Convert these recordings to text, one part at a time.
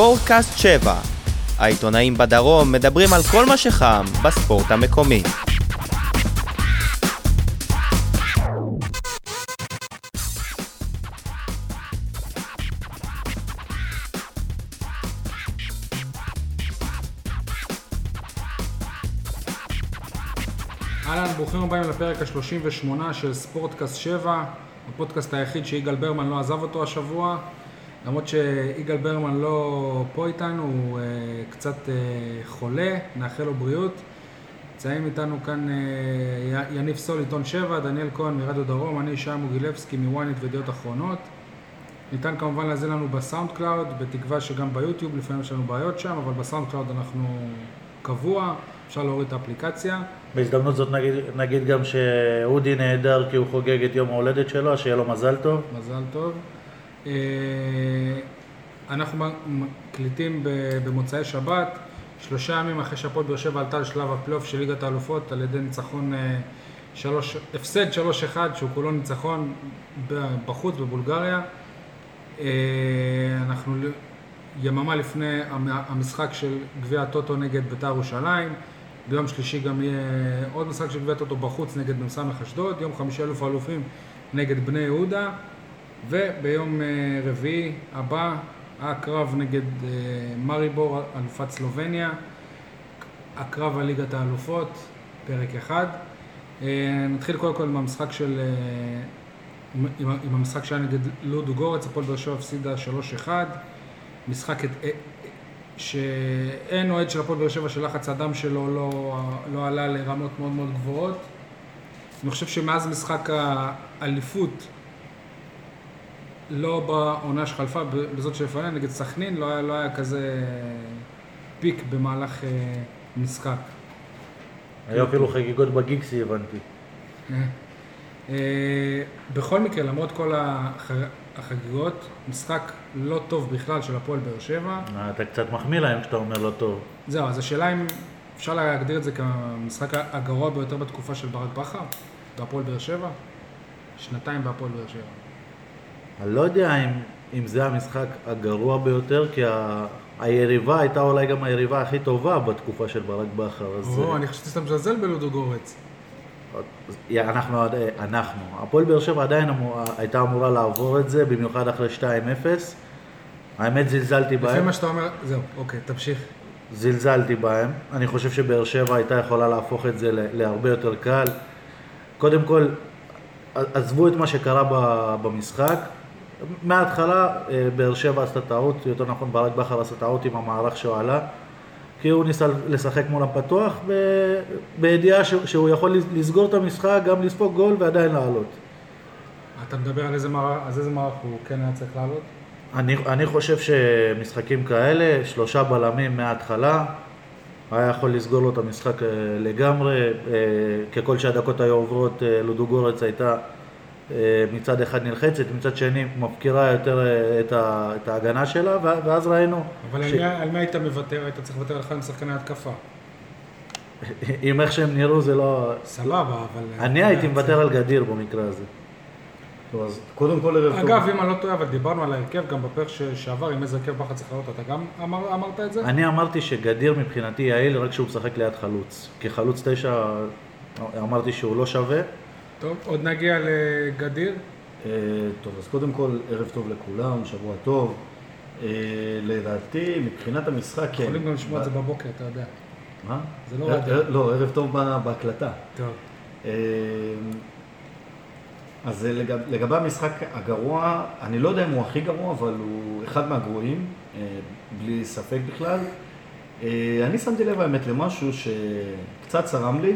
ספורטקאסט 7. העיתונאים בדרום מדברים על כל מה שחם בספורט המקומי. אהלן, ברוכים הבאים לפרק ה-38 של ספורטקאסט 7, הפודקאסט היחיד שיגאל ברמן לא עזב אותו השבוע. למרות שיגאל ברמן לא פה איתנו, הוא uh, קצת uh, חולה, נאחל לו בריאות. נמצאים איתנו כאן uh, יניב סול, עיתון 7, דניאל כהן מרדיו דרום, אני ישי מוגילבסקי מוויינט וידיעות אחרונות. ניתן כמובן להאזין לנו ב SoundCloud, בתקווה שגם ביוטיוב, לפעמים יש לנו בעיות שם, אבל ב SoundCloud אנחנו קבוע, אפשר להוריד את האפליקציה. בהזדמנות זאת נגיד, נגיד גם שאודי נהדר כי הוא חוגג את יום ההולדת שלו, שיהיה לו מזל טוב. מזל טוב. אה, אנחנו מקליטים במוצאי שבת, שלושה ימים אחרי שהפועל באר שבע עלתה לשלב הפלייאוף של ליגת האלופות על ידי ניצחון, אה, שלוש, הפסד 3-1 שהוא כולו ניצחון בחוץ בבולגריה. אה, אנחנו יממה לפני המשחק של גביע הטוטו נגד בית"ר ירושלים. ביום שלישי גם יהיה עוד משחק של גביע הטוטו בחוץ נגד מ"ס אשדוד, יום חמישי אלוף האלופים נגד בני יהודה. וביום אה, רביעי הבא הקרב נגד אה, מריבור, אלופת סלובניה, הקרב על ליגת האלופות, פרק אחד. אה, נתחיל קודם כל עם המשחק של... עם, עם המשחק שהיה נגד לודו גורץ, הפועל באר שבע הפסידה 3-1. משחק את, שאין אוהד של הפועל באר שבע שלחץ הדם שלו לא, לא עלה לרמות מאוד מאוד גבוהות. אני חושב שמאז משחק האליפות לא בעונה שחלפה, בזאת שלפניה, נגד סכנין, לא היה, לא היה כזה פיק במהלך אה, משחק. היה אפילו חגיגות בגיגסי, הבנתי. אה, אה, בכל מקרה, למרות כל החגיגות, משחק לא טוב בכלל של הפועל באר שבע. אתה קצת מחמיא להם כשאתה אומר לא טוב. זהו, אז השאלה אם אפשר להגדיר את זה כמשחק הגרוע ביותר בתקופה של ברק בכר, בהפועל באר שבע? שנתיים בהפועל באר שבע. אני לא יודע אם, אם זה המשחק הגרוע ביותר, כי ה... היריבה הייתה אולי גם היריבה הכי טובה בתקופה של ברק בכר. אז... או, אני חשבתי שאתה מזלזל בלודו גורץ. אנחנו, אנחנו, הפועל באר שבע עדיין אמור, הייתה אמורה לעבור את זה, במיוחד אחרי 2-0. האמת זלזלתי בהם. לפי מה שאתה אומר, זהו, אוקיי, תמשיך. זלזלתי בהם. אני חושב שבאר שבע הייתה יכולה להפוך את זה להרבה יותר קל. קודם כל, עזבו את מה שקרה במשחק, מההתחלה אה, באר שבע עשתה טעות, יותר נכון ברק בכר עשה טעות עם המערך שהוא עלה, כי הוא ניסה לשחק מול הפתוח ב... בידיעה ש... שהוא יכול לסגור את המשחק, גם לספוג גול ועדיין לעלות. אתה מדבר על איזה מערך, אז איזה מערך הוא כן היה צריך לעלות? אני, אני חושב שמשחקים כאלה, שלושה בלמים מההתחלה, היה יכול לסגור לו את המשחק אה, לגמרי, אה, ככל שהדקות היו עוברות, לודוגורץ הייתה מצד אחד נלחצת, מצד שני מפקירה יותר אה, את, ה, את ההגנה שלה, ואז ראינו... אבל ש... על מי היית מוותר? היית צריך לוותר על אחד משחקני התקפה. עם איך שהם נראו זה לא... סבבה, אבל... אני הייתי מוותר על גדיר במקרה הזה. טוב, אז קודם כל ערב טוב. אגב, אם אני לא טועה, אבל דיברנו על ההרכב גם בפרק שעבר, עם איזה הרכב בכר צריך לעלות, אתה גם אמר, אמרת את זה? אני אמרתי שגדיר מבחינתי יעיל רק כשהוא משחק ליד חלוץ. כי חלוץ תשע, אמרתי שהוא לא שווה. טוב, עוד נגיע לגדיר. אה, טוב, אז קודם כל, ערב טוב לכולם, שבוע טוב. אה, לדעתי, מבחינת המשחק, כן. יכולים גם לשמוע את זה בבוקר, אתה יודע. מה? זה לא רדיו. לא, ערב טוב בהקלטה. טוב. אה, אז לגבי המשחק הגרוע, אני לא יודע אם הוא הכי גרוע, אבל הוא אחד מהגרועים, בלי ספק בכלל. אני שמתי לב האמת למשהו שקצת צרם לי.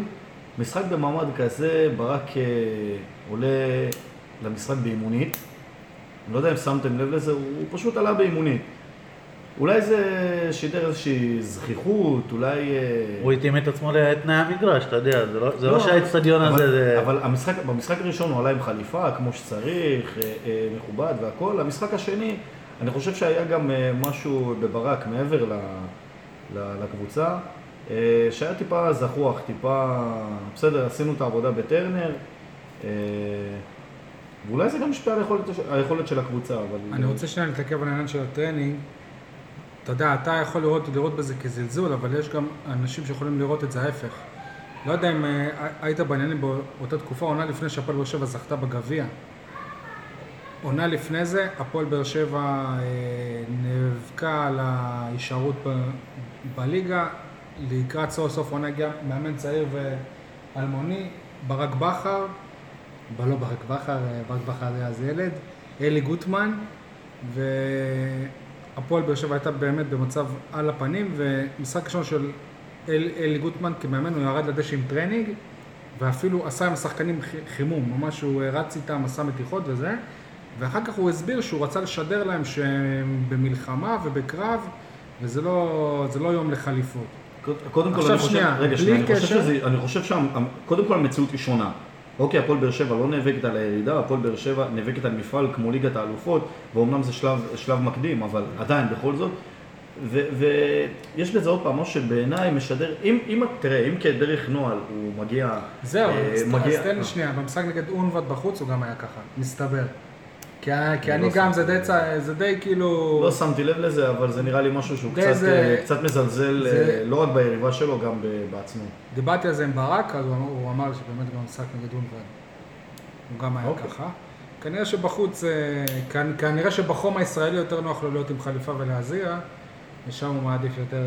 משחק במעמד כזה, ברק אה, עולה למשחק באימונית. אני לא יודע אם שמתם לב לזה, הוא פשוט עלה באימונית. אולי זה שידר איזושהי זכיחות, אולי... אה, הוא התאים את עצמו לתנאי המגרש, אתה יודע, זה לא, זה לא, לא שהאצטדיון הזה זה... אבל המשחק, במשחק הראשון הוא עלה עם חליפה, כמו שצריך, אה, מכובד והכל. המשחק השני, אני חושב שהיה גם משהו בברק מעבר לקבוצה. אה, שהיה טיפה זחוח, טיפה, בסדר, עשינו את העבודה בטרנר, אה, ואולי זה גם משפיע על היכולת, היכולת של הקבוצה, אבל... אני רוצה שנייה להתעכב על העניין של הטרנינג. אתה יודע, אתה יכול לראות, לראות בזה כזלזול, אבל יש גם אנשים שיכולים לראות את זה ההפך. לא יודע אם אה, היית בעניינים באותה תקופה, עונה לפני שהפועל באר שבע זכתה בגביע. עונה לפני זה, הפועל באר שבע נאבקה על ההישארות ב- בליגה. לקראת סוף סוף עונה הגיע מאמן צעיר ואלמוני, ברק בכר, לא ברק בכר, אה, ברק בכר היה אז ילד, אלי גוטמן, והפועל באר שבע הייתה באמת במצב על הפנים, ומשחק ראשון של אל, אלי גוטמן כמאמן, הוא ירד לדשא עם טרנינג, ואפילו עשה עם השחקנים חי- חימום, ממש הוא רץ איתם, עשה מתיחות וזה, ואחר כך הוא הסביר שהוא רצה לשדר להם שהם במלחמה ובקרב, וזה לא, לא יום לחליפות. קודם כל, אני חושב, שנייה, רגע, שנייה, אני חושב שזה, אני חושב שקודם כל המציאות היא שונה. אוקיי, הפועל באר שבע לא נאבקת על הירידה, הפועל באר שבע נאבקת על מפעל כמו ליגת האלופות, ואומנם זה שלב, שלב מקדים, אבל עדיין, בכל זאת. ויש בזה עוד פעם משהו שבעיניי משדר, אם, אם, תראה, אם כדרך נוהל הוא מגיע, זהו, אה, אז מגיע, אז תן לי שנייה, במשחק נגד אונבד בחוץ הוא גם היה ככה, מסתבר. כי, כי אני לא גם, זה די, צ- זה די כאילו... לא שמתי לב לזה, אבל זה נראה לי משהו שהוא די, קצת, זה- אה, קצת מזלזל, זה- אה, לא רק ביריבה שלו, גם בעצמו. דיברתי על זה עם ברק, אז הוא, אמר- הוא אמר שבאמת גם במשחק נגד הונבד הוא גם היה אוקיי. ככה. כנראה שבחוץ, אה, כנ- כנראה שבחום הישראלי יותר נוח לו להיות עם חליפה ולהזיע, ושם הוא מעדיף יותר...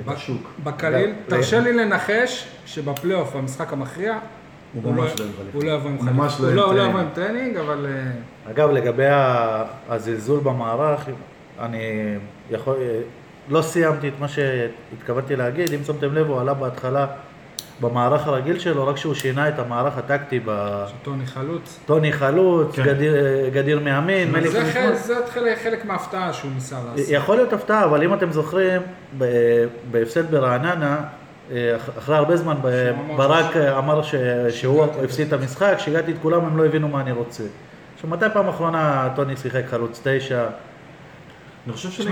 את ב- השוק. בקליל. תרשה לי לנחש שבפלייאוף, במשחק המכריע, הוא הוא לא- ממש לא חליפה. הוא לא יבוא עם חליפה. ממש לא הוא לא- הוא לא טרנינג. יבוא עם טרנינג, אבל... אה, אגב, לגבי הזלזול במערך, אני יכול... לא סיימתי את מה שהתכוונתי להגיד, אם שמתם לב, הוא עלה בהתחלה במערך הרגיל שלו, רק שהוא שינה את המערך הטקטי ב... טוני חלוץ. טוני חלוץ, כן. גדיר, גדיר מימין, זה מליקסון חלק- משמאל. זה חלק- חלק מההפתעה שהוא ניסה לעשות. יכול להיות הפתעה, אבל אם אתם זוכרים, בהפסד ברעננה, אחרי הרבה זמן, ברק אה, אמר ש- שהוא הפסיד את המשחק, שיגעתי את כולם, הם לא הבינו מה אני רוצה. עכשיו, מתי פעם אחרונה טוני שיחק חלוץ תשע? אני חושב שנגד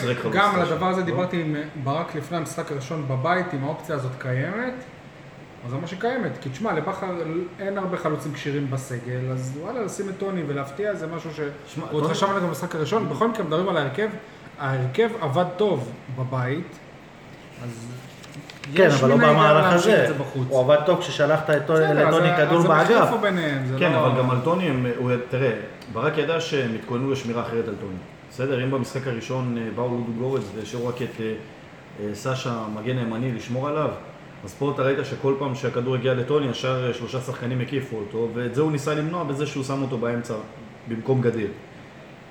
שיחק חלוץ גם על תשע, הדבר הזה לא? דיברתי עם ברק לפני המשחק הראשון בבית, אם האופציה הזאת קיימת, אז זה מה שקיימת. כי תשמע, לבכר אין הרבה חלוצים כשירים בסגל, אז וואלה, לשים את טוני ולהפתיע זה משהו ש... הוא עוד טוני- חשב עליו במשחק הראשון. בכל מקרה, מדברים על ההרכב, ההרכב עבד טוב בבית, אז... כן, אבל לא את הזה. הוא עבד טוב כששלחת את טוני- לטוני כדור באגף. כן, לא... אבל גם על טוני, תראה, ברק ידע שהם התכוננו לשמירה אחרת על טוני. בסדר, אם במשחק הראשון אה, באו לודו גורץ והשאירו רק את אה, אה, סשה, מגן הימני, לשמור עליו, אז פה אתה ראית שכל פעם שהכדור הגיע לטוני, ישר שלושה שחקנים הקיפו אותו, ואת זה הוא ניסה למנוע בזה שהוא שם אותו באמצע במקום גדיר.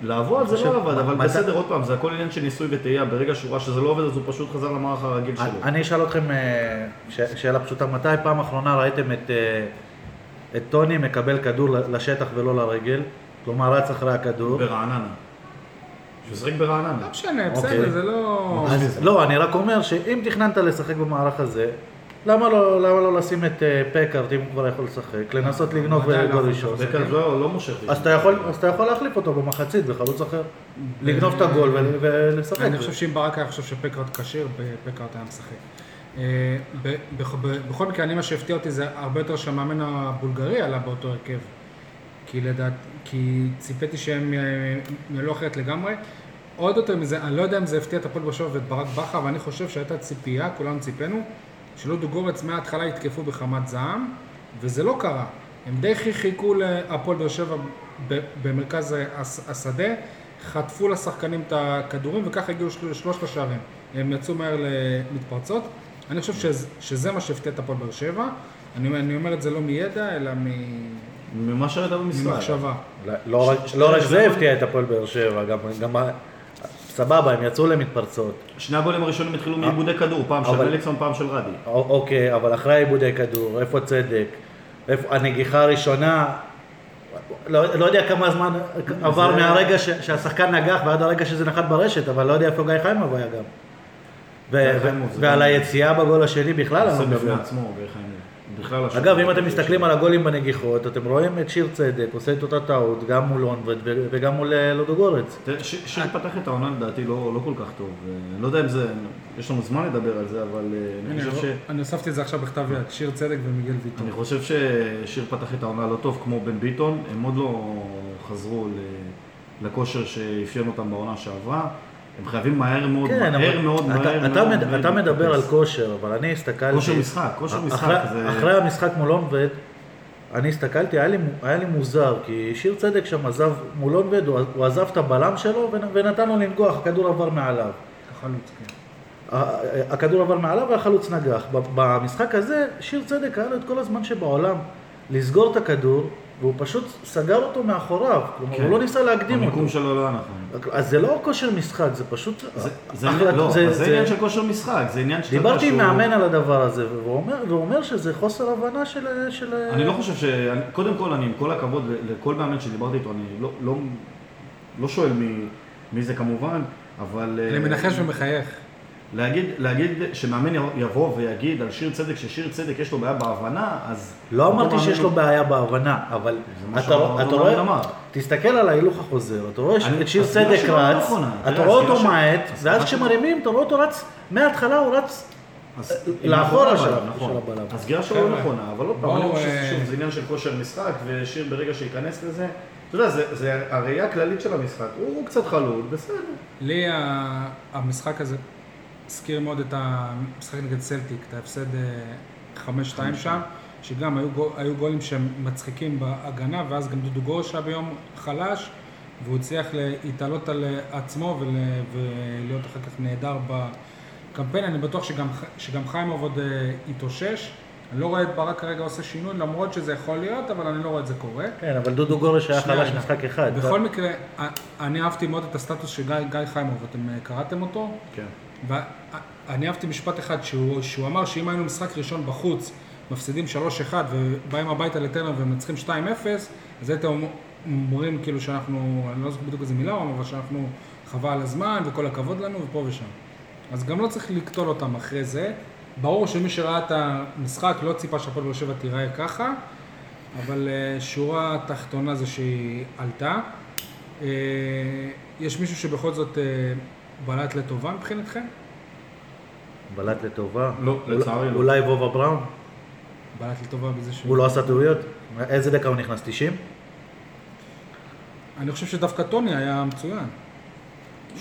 לעבוד זה לא עבד, אבל בסדר, עוד פעם, זה הכל עניין של ניסוי וטעייה, ברגע שהוא ראה שזה לא עובד, אז הוא פשוט חזר למערך הרגיל שלו. אני אשאל אתכם אה, שאלה פשוטה, מתי פעם אחרונה ראיתם את, אה, את טוני מקבל כדור לשטח ולא לרגל? כלומר, רץ אחרי הכדור. ברעננה. שהוא שיחק ברעננה. לא משנה, אוקיי. בסדר, זה לא... לא, אני רק אומר שאם תכננת לשחק במערך הזה, למה לא, למה לא לשים את אה, פקארט, אם הוא כבר יכול לשחק, לנסות לגנוב אה, לא גול ראשון? לשחק. בקר לא לא מושך. אז אתה יכול, אז אתה יכול להחליף אותו במחצית בחלוץ אחר. לגנוב את הגול ול- ולשחק. אני חושב שאם ברק היה חושב שפקארט כשיר, פקארט היה משחק. אה, בכל מקרה, אני מה שהפתיע אותי זה הרבה יותר שהמאמן הבולגרי עלה באותו הרכב. כי לדעת, כי ציפיתי שהם ינהלו אחרת לגמרי. עוד יותר מזה, אני לא יודע אם זה הפתיע את הפועל באר שבע ואת ברק בכר, אבל אני חושב שהייתה ציפייה, כולנו ציפינו, שלודו גורץ מההתחלה יתקפו בחמת זעם, וזה לא קרה. הם די חיכו להפועל באר שבע ב- במרכז השדה, חטפו לשחקנים את הכדורים, וככה הגיעו של- שלושת השערים. הם יצאו מהר למתפרצות. אני חושב שזה, שזה מה שהפתיע את הפועל באר שבע. אני, אני אומר את זה לא מידע, אלא מ- ממה שראית במשחק. ממחשבה. לא- לא רק- לא רק זה הפתיע את הפועל באר שבע, גם, גם סבבה, הם יצאו למתפרצות. שני הגולים הראשונים התחילו מעיבודי כדור, פעם של אבל- מליקסון, פעם של רדי. א- אוקיי, אבל אחרי עיבודי כדור, איפה צדק? איפה הנגיחה הראשונה? לא, לא יודע כמה זמן עבר זה- מהרגע ש, שהשחקן נגח ועד הרגע שזה נחת ברשת, אבל לא יודע איפה גיא חיימוב היה גם. ו- גיא ו- חיימוב זה ועל היציאה בגול השני בכלל אני עושה לא בפני. עצמו, בחיים. בכלל השני. אגב, אם אתם מסתכלים על הגולים בנגיחות, אתם רואים את שיר צדק עושה את אותה טעות, גם מול אונברד וגם מול אה, לודוגורץ. שיר פתח את העונה לדעתי לא לא כל כך טוב. אה, אני לא יודע אם זה, יש לנו זמן לדבר על זה, אבל אה, אני חושב ש... אני הוספתי את זה עכשיו בכתב יד, שיר צדק ומיגל ויטור. אני חושב ששיר פתח את העונה לא טוב כמו בן ביטון, הם עוד לא חזרו. לכושר שאפיין אותם בעונה שעברה. הם חייבים מהר מאוד, כן, מהר אבל מאוד, אתה- מהר אתה מאוד. מד- מהר אתה מדבר על. כושר, אבל אני הסתכלתי... כושר משחק, כושר משחק, אחרי- זה- אחרי המשחק מול אונבד, אני הסתכלתי, היה לי, היה לי מוזר, כי שיר צדק שם עזב מול אונבד, הוא, הוא עזב את הבלם שלו ונ- ונתן לו לנגוח, הכדור עבר מעליו. החלוץ, כן. הכדור עבר מעליו והחלוץ נגח. ב- במשחק הזה, שיר צדק היה לו את כל הזמן שבעולם לסגור את הכדור, והוא פשוט סגר אותו מאחוריו. כלומר, כן. הוא לא ניסה להקדים המיקום אותו. שלו לא היה נכון. אז זה לא כושר משחק, זה פשוט... זה- זה החלט- לא, זה- זה זה- עניין של כושר משחק, זה עניין שאתה יודע דיברתי עם שהוא- מאמן על הדבר הזה, והוא אומר, והוא אומר שזה חוסר הבנה של... של... אני לא חושב ש... קודם כל, אני עם כל הכבוד לכל מאמן שדיברתי איתו, אני לא, לא, לא שואל מי, מי זה כמובן, אבל... אני אה, מנחש ומחייך. להגיד, להגיד שמאמן יבוא ויגיד על שיר צדק ששיר צדק יש לו בעיה בהבנה, אז... לא אמרתי שיש לו בעיה בהבנה, אבל אתה, שאותו אתה מאמן רואה, אמר. תסתכל על ההילוך החוזר, אתה רואה אני- את שיר צדק לא רץ. אתה רואה אותו מאט, ואז כשמרימים אתה רואה אותו רץ, מההתחלה הוא רץ אז- לאחורה עם של- הבלם, נכון. של הבלם. הסגירה שלו לא נכונה, אבל עוד פעם, אני חושב אה, ששוב, זה עניין של כושר משחק, ושיר ברגע שייכנס לזה, אתה יודע, זה- זה הראייה הכללית של המשחק, הוא קצת חלוד, בסדר. לי ה- המשחק הזה הזכיר מאוד את המשחק נגד סלטיק, את ההפסד אה, 5-2 שם, שגם היו, גו- היו גולים שהם מצחיקים בהגנה, ואז גם דודו גורש היה ביום חלש, והוא הצליח להתעלות על אה, עצמו ול, ולהיות אחר כך נהדר בקמפיין. אני בטוח שגם, שגם חיימוב עוד אה, יתאושש. אני לא רואה את ברק כרגע עושה שינוי, למרות שזה יכול להיות, אבל אני לא רואה את זה קורה. כן, אבל דודו גורש היה חלש. משחק אחד. בכל מקרה, א- אני אהבתי מאוד את הסטטוס של גיא, חיימוב, אתם אה, קראתם אותו? כן. ואני אהבתי משפט אחד, שהוא, שהוא אמר שאם היינו משחק ראשון בחוץ, מפסידים 3-1 ובאים הביתה לטרנר ומנצחים 2-0, אז הייתם אומרים כאילו שאנחנו, אני לא זוכר בדיוק איזה מילה אבל שאנחנו חבל על הזמן וכל הכבוד לנו ופה ושם. אז גם לא צריך לקטול אותם אחרי זה. ברור שמי שראה את המשחק לא ציפה שהפועל באר שבע תיראה ככה, אבל אה, שורה התחתונה זה שהיא עלתה. אה, יש מישהו שבכל זאת אה, בלט לטובה מבחינתכם? בלט לטובה. לא, לצערי לא. אולי וובה בראון? בלט לטובה בזה שהוא... הוא לא עשה טעויות? איזה דקה הוא נכנס? 90? אני חושב שדווקא טוני היה מצוין.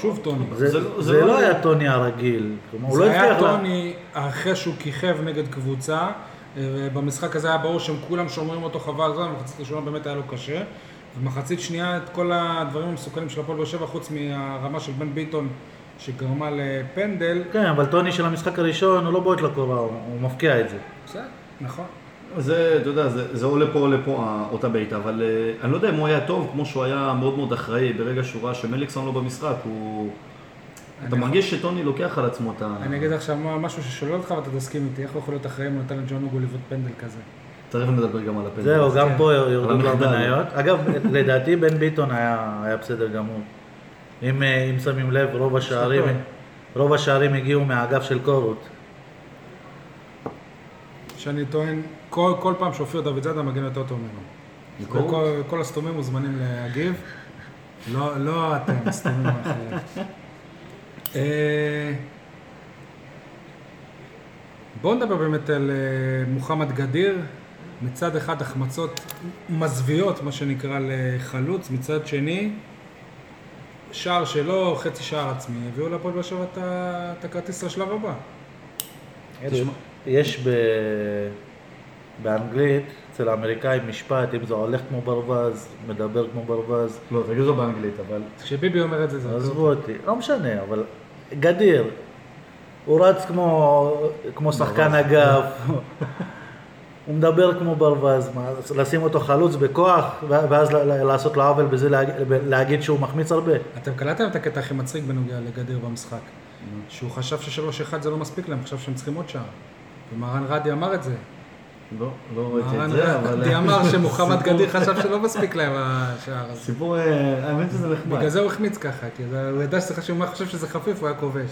שוב טוני. זה, זה לא- זה זה לא לא היה- טוני הרגיל. הוא זה לא היה לה... טוני אחרי שהוא כיכב נגד קבוצה. במשחק הזה היה ברור שהם כולם שומרים אותו חבל על הזמן, במחצית ראשונה באמת היה לו קשה. במחצית שנייה את כל הדברים המסוכנים של הפועל באר שבע, חוץ מהרמה של בן ביטון שגרמה לפנדל. כן, אבל טוני של המשחק הראשון, הוא לא בועט לקורה, הוא, הוא מפקיע את זה. בסדר, נכון. זה, אתה יודע, זה, זה עולה פה עולה פה ה- אותה בעיטה, אבל uh, אני לא יודע אם הוא היה טוב, כמו שהוא היה מאוד מאוד אחראי ברגע שהוא ראה שמליקסון לא במשחק, הוא... אתה מרגיש שטוני לוקח על עצמו את ה... אני אגיד עכשיו מה- משהו ששולל אותך ואתה תסכים איתי, איך הוא יכול להיות אחראי אם הוא נתן לג'ון אוגו לבעוט פנדל כזה? תכף נדבר גם על הפנדל. זהו, גם כן. פה ירדו על כבר. מניות. אגב, לדעתי בן ביטון היה, בסדר גמור. אם, אה, אם שמים לב, רוב השערים. רוב השערים הגיעו מהאגף של קורות. שאני טוען, כל, כל פעם שאופיר דוד זאדה מגן יותר טוב ממנו. וכל כל הסתומים מוזמנים להגיב. לא, לא אתם, הסתומים האחרים. אה, בואו נדבר באמת על אה, מוחמד גדיר. מצד אחד החמצות מזוויעות, מה שנקרא, לחלוץ, מצד שני, שער שלו, חצי שער עצמי, הביאו להפועל באר שבע את הכרטיס לשלב הבא. יש ב... באנגלית, אצל האמריקאים משפט, אם זה הולך כמו ברווז, מדבר כמו ברווז, לא, תגיד זאת באנגלית, אבל... כשביבי אומר את זה, זה עזבו אותי, לא משנה, אבל גדיר, הוא רץ כמו, כמו שחקן אגף, הוא מדבר כמו ברווז, מה, לשים אותו חלוץ בכוח, ואז לעשות לו עוול בזה להגיד, להגיד שהוא מחמיץ הרבה. אתם קלטתם את הקטע הכי מצחיק בנוגע לגדיר במשחק. שהוא חשב ששלוש אחד זה לא מספיק להם, חשב שהם צריכים עוד שער. ומרן רדי אמר את זה. לא, לא ראיתי את זה, אבל... רדי אמר שמוחמד גדיר חשב שלא מספיק להם השער הזה. סיפור, אה, האמת שזה נחמד. בגלל זה הוא החמיץ ככה, כי הוא ידע שזה חשוב, הוא חושב שזה חפיף, הוא היה כובש.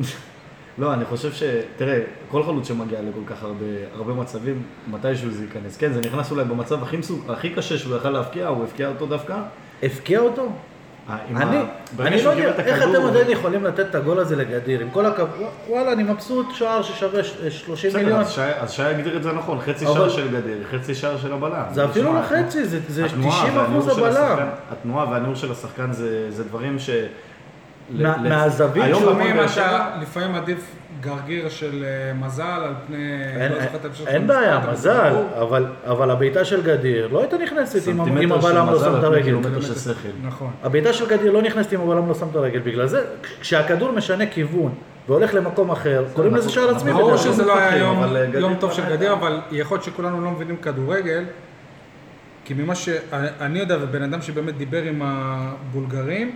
לא, אני חושב ש... תראה, כל חלוץ שמגיע לכל כך הרבה, הרבה מצבים, מתישהו זה ייכנס. כן, זה נכנס אולי במצב הכי, מסוג, הכי קשה שהוא יכל להבקיע, הוא הבקיע אותו דווקא. הפקיע אותו? עם ה- אני, אני לא יודע איך אתם עדיין יכולים לתת את הגול הזה לגדיר, עם כל הכבוד, וואלה, אני מבסוט, שער ששווה ש- 30 בסדר, מיליון, אז שי- הגדיר את זה נכון, חצי שער של גדיר, חצי שער של הבלם. זה אפילו לא חצי, זה זה התנועה 90 והניעור אחוז של הבלם. השחקן- התנועה והניעור של השחקן זה דברים ש... מהזווית היום שהוא שבע- לפעמים עדיף גרגיר של אה, מזל על פני... אין- בעיה, מזל. אבל- הבעיטה של גדיר לא הייתה נכנסת אם הבלם לא שם את הרגל. נכון. הבעיטה של גדיר לא נכנסת אם הבלם לא שם את הרגל, בגלל זה כשהכדור משנה כיוון והולך למקום אחר, קוראים לזה שער עצמי. ברור. שזה לא היה יום- אה, טוב של גדיר, אבל יכול להיות שכולנו לא מבינים כדורגל, כי ממה שאני יודע, ובן אדם שבאמת דיבר עם הבולגרים,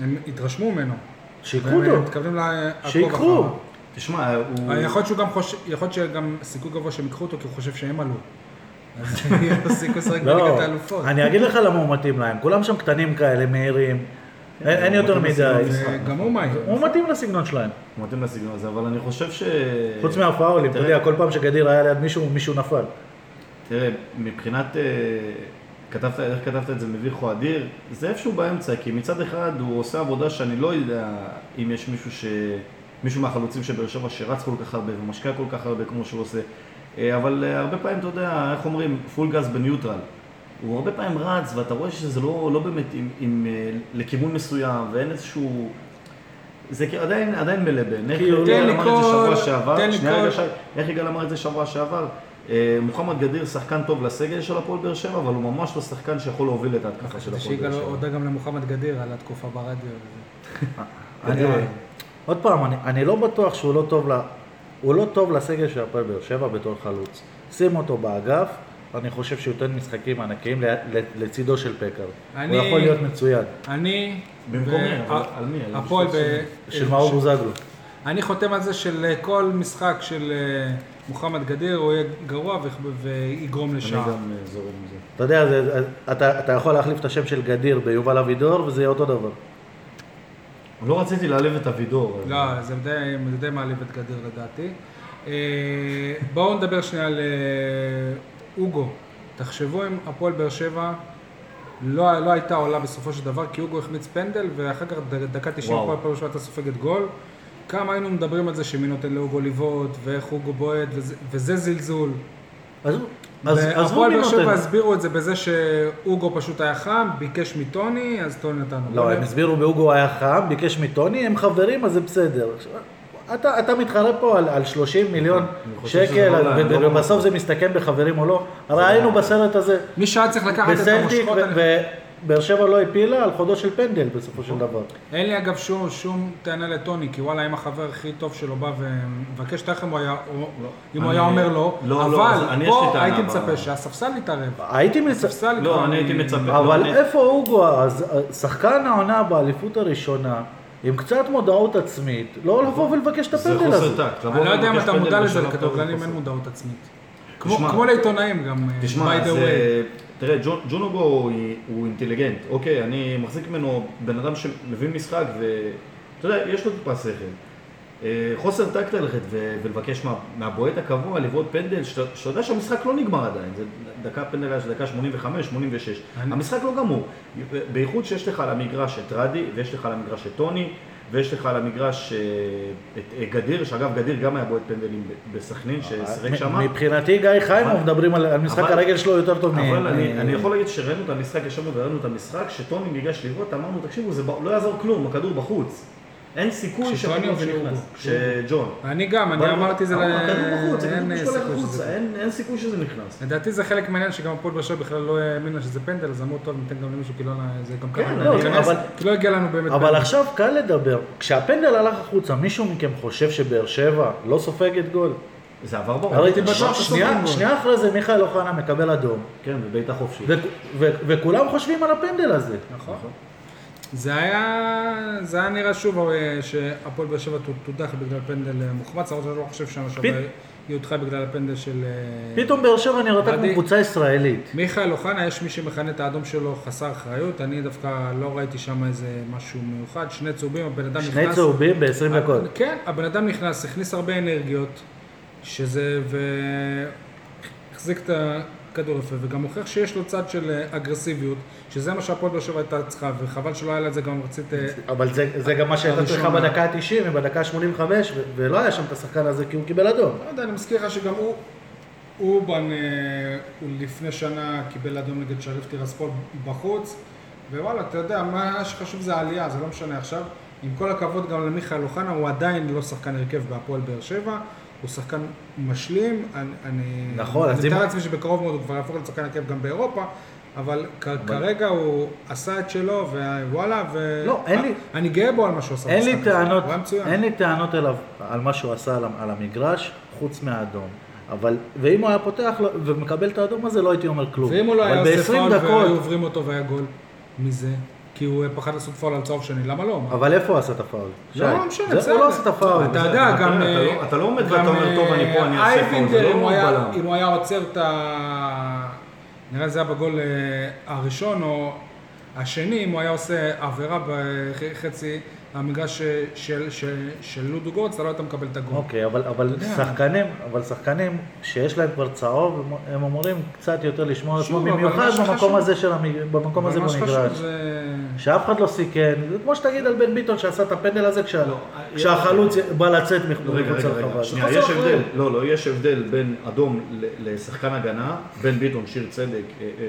הם התרשמו ממנו. שיקחו והם אותו, מתכוונים לעקוב שיקחו. אחריו. תשמע, הוא... אה, יכול להיות שהוא גם חושב, יכול להיות שגם סיכוי גבוה שהם ייקחו אותו, כי הוא חושב שהם עלו. אז לשחק לא, בליגת האלופות. אני אגיד לך למה הוא מתאים להם, כולם שם קטנים כאלה, מהירים, אין אין יותר מדי, משחק. וגם הוא מהיר. הוא מתאים לסגנון שלהם. מתאים לסגנון הזה, אבל אני חושב ש... חוץ מהפאולים, אתה תראה, יודע, כל פעם שגדיר היה ליד מישהו, מישהו נפל. תראה, מבחינת... כתבת, איך כתבת את זה מביך או אדיר, זה איפשהו באמצע, כי מצד אחד הוא עושה עבודה שאני לא יודע אם יש מישהו ש... מישהו מהחלוצים של באר שבע שרץ כל כך הרבה ומשקיע כל כך הרבה כמו שהוא עושה, אה, אבל אה, הרבה פעמים, אתה יודע, איך אומרים, פול גז בניוטרל. הוא הרבה פעמים רץ, ואתה רואה שזה לא, לא באמת עם, עם, אה, לכיוון מסוים, ואין איזשהו... זה עדיין, עדיין מלבן. איך כאילו, יגאל תן לי אמר את זה שבוע שעבר, שנייה. רגע איך יגאל אמר את זה שבוע שעבר? אה, מוחמד גדיר שחקן טוב לסגל של הפועל באר שבע, אבל הוא ממש לא שחקן שיכול להוביל את ההתקפה של הפועל באר שיגאל שבע. הודה גם למוחמד גדיר על התקופה ברדיו. וזה. אני- עוד פעם, אני- אני לא בטוח שהוא לא טוב ל... הוא לא טוב לסגל של הפועל באר שבע בתור חלוץ. שים אותו באגף, אני חושב שהוא ייתן משחקים ענקיים ל- ל- לצידו של פקר. הוא אני- יכול להיות מצוין. אני... במקום מי? על מי? על הפועל ב... של מאור בוזגלו. אני חותם על זה של כל משחק של אה, מוחמד גדיר, הוא יהיה גרוע ויגרום אני לשער. גם אה, זורם עם זה. אתה יודע, זה, אתה, אתה יכול להחליף את השם של גדיר ביובל אבידור, וזה יהיה אותו דבר. לא רציתי להעליב את אבידור. לא, זה די, זה די מעליב את גדיר לדעתי. אה, בואו נדבר שנייה על אה, אוגו. תחשבו אם הפועל באר שבע לא, לא הייתה עולה בסופו של דבר, כי אוגו החמיץ פנדל, ואחר כך דקה 90 וואו. הפועל באר שבע הייתה סופגת גול. כמה היינו מדברים על זה שמי נותן לאוגו לבעוט, ואיך אוגו בועט, וזה, וזה זלזול. אז, אז, אז הוא מי באר שבע נותן? הסבירו את זה בזה שאוגו פשוט היה חם, ביקש מטוני, אז טוני נתן לו. לא, הם הסבירו באוגו היה חם, ביקש מטוני, הם חברים, אז זה בסדר. אתה, אתה מתחרה פה על, על 30 מיליון שקל, לא ו- לא ובסוף זה מסתכם בחברים או לא. הרי היינו בסרט הזה, מי שהיה צריך לקחת את המושכות, ובאר שבע לא הפילה על חודו של פנדל בסופו של דבר. אין לי אגב שום, שום טענה לטוני, כי וואלה, אם החבר הכי טוב שלו בא ומבקש, תכף אם הוא היה, או- אם הוא היה אומר לא, לא, לא, אז אבל לי פה הייתי מצפה שהספסל יתערב. הייתי מצ... הספסל לא, אני הייתי מצפה. לא, אבל אני- איפה אוגו אז? שחקן העונה באליפות הראשונה, עם קצת מודעות עצמית, לא לבוא ולבקש את זה הפנדל חוסר הזה. טקט. לבוא אני לא יודע אם אתה מודע לזה, לכדורגלנים זה אין חוסר. מודעות עצמית. כמו לעיתונאים גם, אה, by the way. אה, תראה, ג'ון- ג'ונובו הוא, הוא אינטליגנט, אוקיי, אני מחזיק ממנו בן אדם שמבין משחק ואתה יודע, יש לו טיפה שכל. אה, חוסר טקט ללכת ו- ולבקש מה- מהבועט הקבוע לבעוט פנדל, שאתה יודע שהמשחק לא נגמר עדיין, זה דקה פנדל היה של דקה 85, 86, אני- המשחק לא גמור, בייחוד שיש לך על המגרש את רדי, ויש לך על המגרש את טוני, ויש לך על המגרש אה, את אה, גדיר, שאגב גדיר גם היה בועט פנדלים בסכנין, ששיחק שם. מבחינתי גיא חיימוב מדברים על משחק הרגל שלו יותר טוב מ... אבל אני, יכול להגיד שראינו את המשחק, ישבנו וראינו את המשחק, שטוני ניגש לבעוט, אמרנו, תקשיבו, זה לא יעזור כלום, הכדור בחוץ. אין סיכוי שטוני שהכדור או ונכנס? שנכנס. שג'ון. אני גם, אני אמרתי זה, ל- הכדור בחוץ, אין הכדור סיכוי החוצה, שזה... אין- אין סיכוי שזה נכנס. לדעתי זה חלק מהעניין שגם הפועל שבע בכלל לא האמינה שזה פנדל, אז אמרו טוב ניתן גם למישהו כי לא, זה גם כן, ככה, לא, ניכנס, אבל- כי לא הגיע לנו באמת אבל. עכשיו קל לדבר. כשהפנדל הלך החוצה, מישהו מכם חושב שבאר שבע לא סופגת גול? זה עבר ברור. הרי הייתי בטוח שנייה-. שנייה אחרי זה מיכאל אוחנה מקבל אדום, כן, בבעיטה חופשית. וכולם חושבים על הפנדל הזה. נכון. זה היה, זה היה נראה שוב אה, שהפועל באר שבע תודח בגלל פנדל אה, מוחמץ, למרות שאני לא חושב שם פת- שווה יודחה בגלל הפנדל של... אה, פתאום באר שבע נראתה כמו. קבוצה ישראלית. מיכאל אוחנה, יש מי שמכנה את האדום שלו חסר אחריות, אני דווקא לא ראיתי שם איזה משהו מיוחד, שני צהובים, הבן אדם שני נכנס... צהובים ב-20 דקות. כן, הבן אדם נכנס, הכניס הרבה אנרגיות, שזה, והחזיק את ה... כדור יפה, וגם מוכיח שיש לו צד של אה, אגרסיביות, שזה מה שהפועל באר שבע הייתה צריכה, וחבל שלא היה לה את זה גם רצית... אה, אבל זה, זה גם מה שהייתה צריכה. בדקה ה-90 ובדקה ה-85, ו- ולא היה שם את השחקן הזה כי הוא קיבל אדום. לא יודע, אני מזכיר לך שגם הוא, אובן, אה, לפני שנה קיבל אדום נגד שריף טירספול בחוץ, ווואלה, אתה יודע, מה שחשוב זה העלייה, זה לא משנה עכשיו. עם כל הכבוד גם למיכאל אוחנה, הוא עדיין לא שחקן הרכב בהפועל באר שבע, הוא שחקן משלים, אני, אני, נכון, אז אני מתאר לעצמי שבקרוב מאוד הוא כבר יהפוך להיות שחקן הרכב גם באירופה, אבל כ- כרגע הוא עשה את שלו, ווואלה, ו... לא, אין לי- אני גאה בו על מה שהוא עשה. אין לי. טענות. אין לי טענות אליו על מה שהוא עשה על, על המגרש, חוץ מהאדום. אבל, ואם הוא היה פותח ומקבל את האדום הזה, לא הייתי אומר כלום. ואם הוא לא היה אבל עושה ב-20 פאול והיו עוברים אותו והיה גול מזה? כי הוא פחד לעשות פאול על צהוב שני, למה לא? אבל איפה הוא עשה את הפאול? לא, לא משנה, בסדר. הוא לא עשה את הפאול. אתה יודע, גם... אתה לא- אתה לא עומד ואתה אומר, "טוב, אני פה, אני אעשה אה, פאול", זה לא בלם. אם הוא היה עוצר את ה... נראה לי זה היה בגול אה, הראשון או השני, אם הוא היה עושה עבירה בחצי המגרש של- של- של לודו גורץ, אתה לא היית מקבל את הגול. אוקיי, אבל, אבל. שחקנים, אבל שחקנים שיש להם כבר צהוב, הם- אמורים קצת יותר לשמור על שוב, אבל במיוחד במקום הזה של המג... במקום הזה במגרש. זה... שאף אחד לא סיכן, זה כמו שתגיד על בן ביטון שעשה את הפנדל הזה כשה- לא, כשהחלוץ בא לצאת מחוץ רגע, רגע, לרחבה. שנייה, יש. הבדל, לא, לא, יש הבדל בין אדום ל- לשחקן הגנה, בין ביטון, שיר צדק, אה, אה,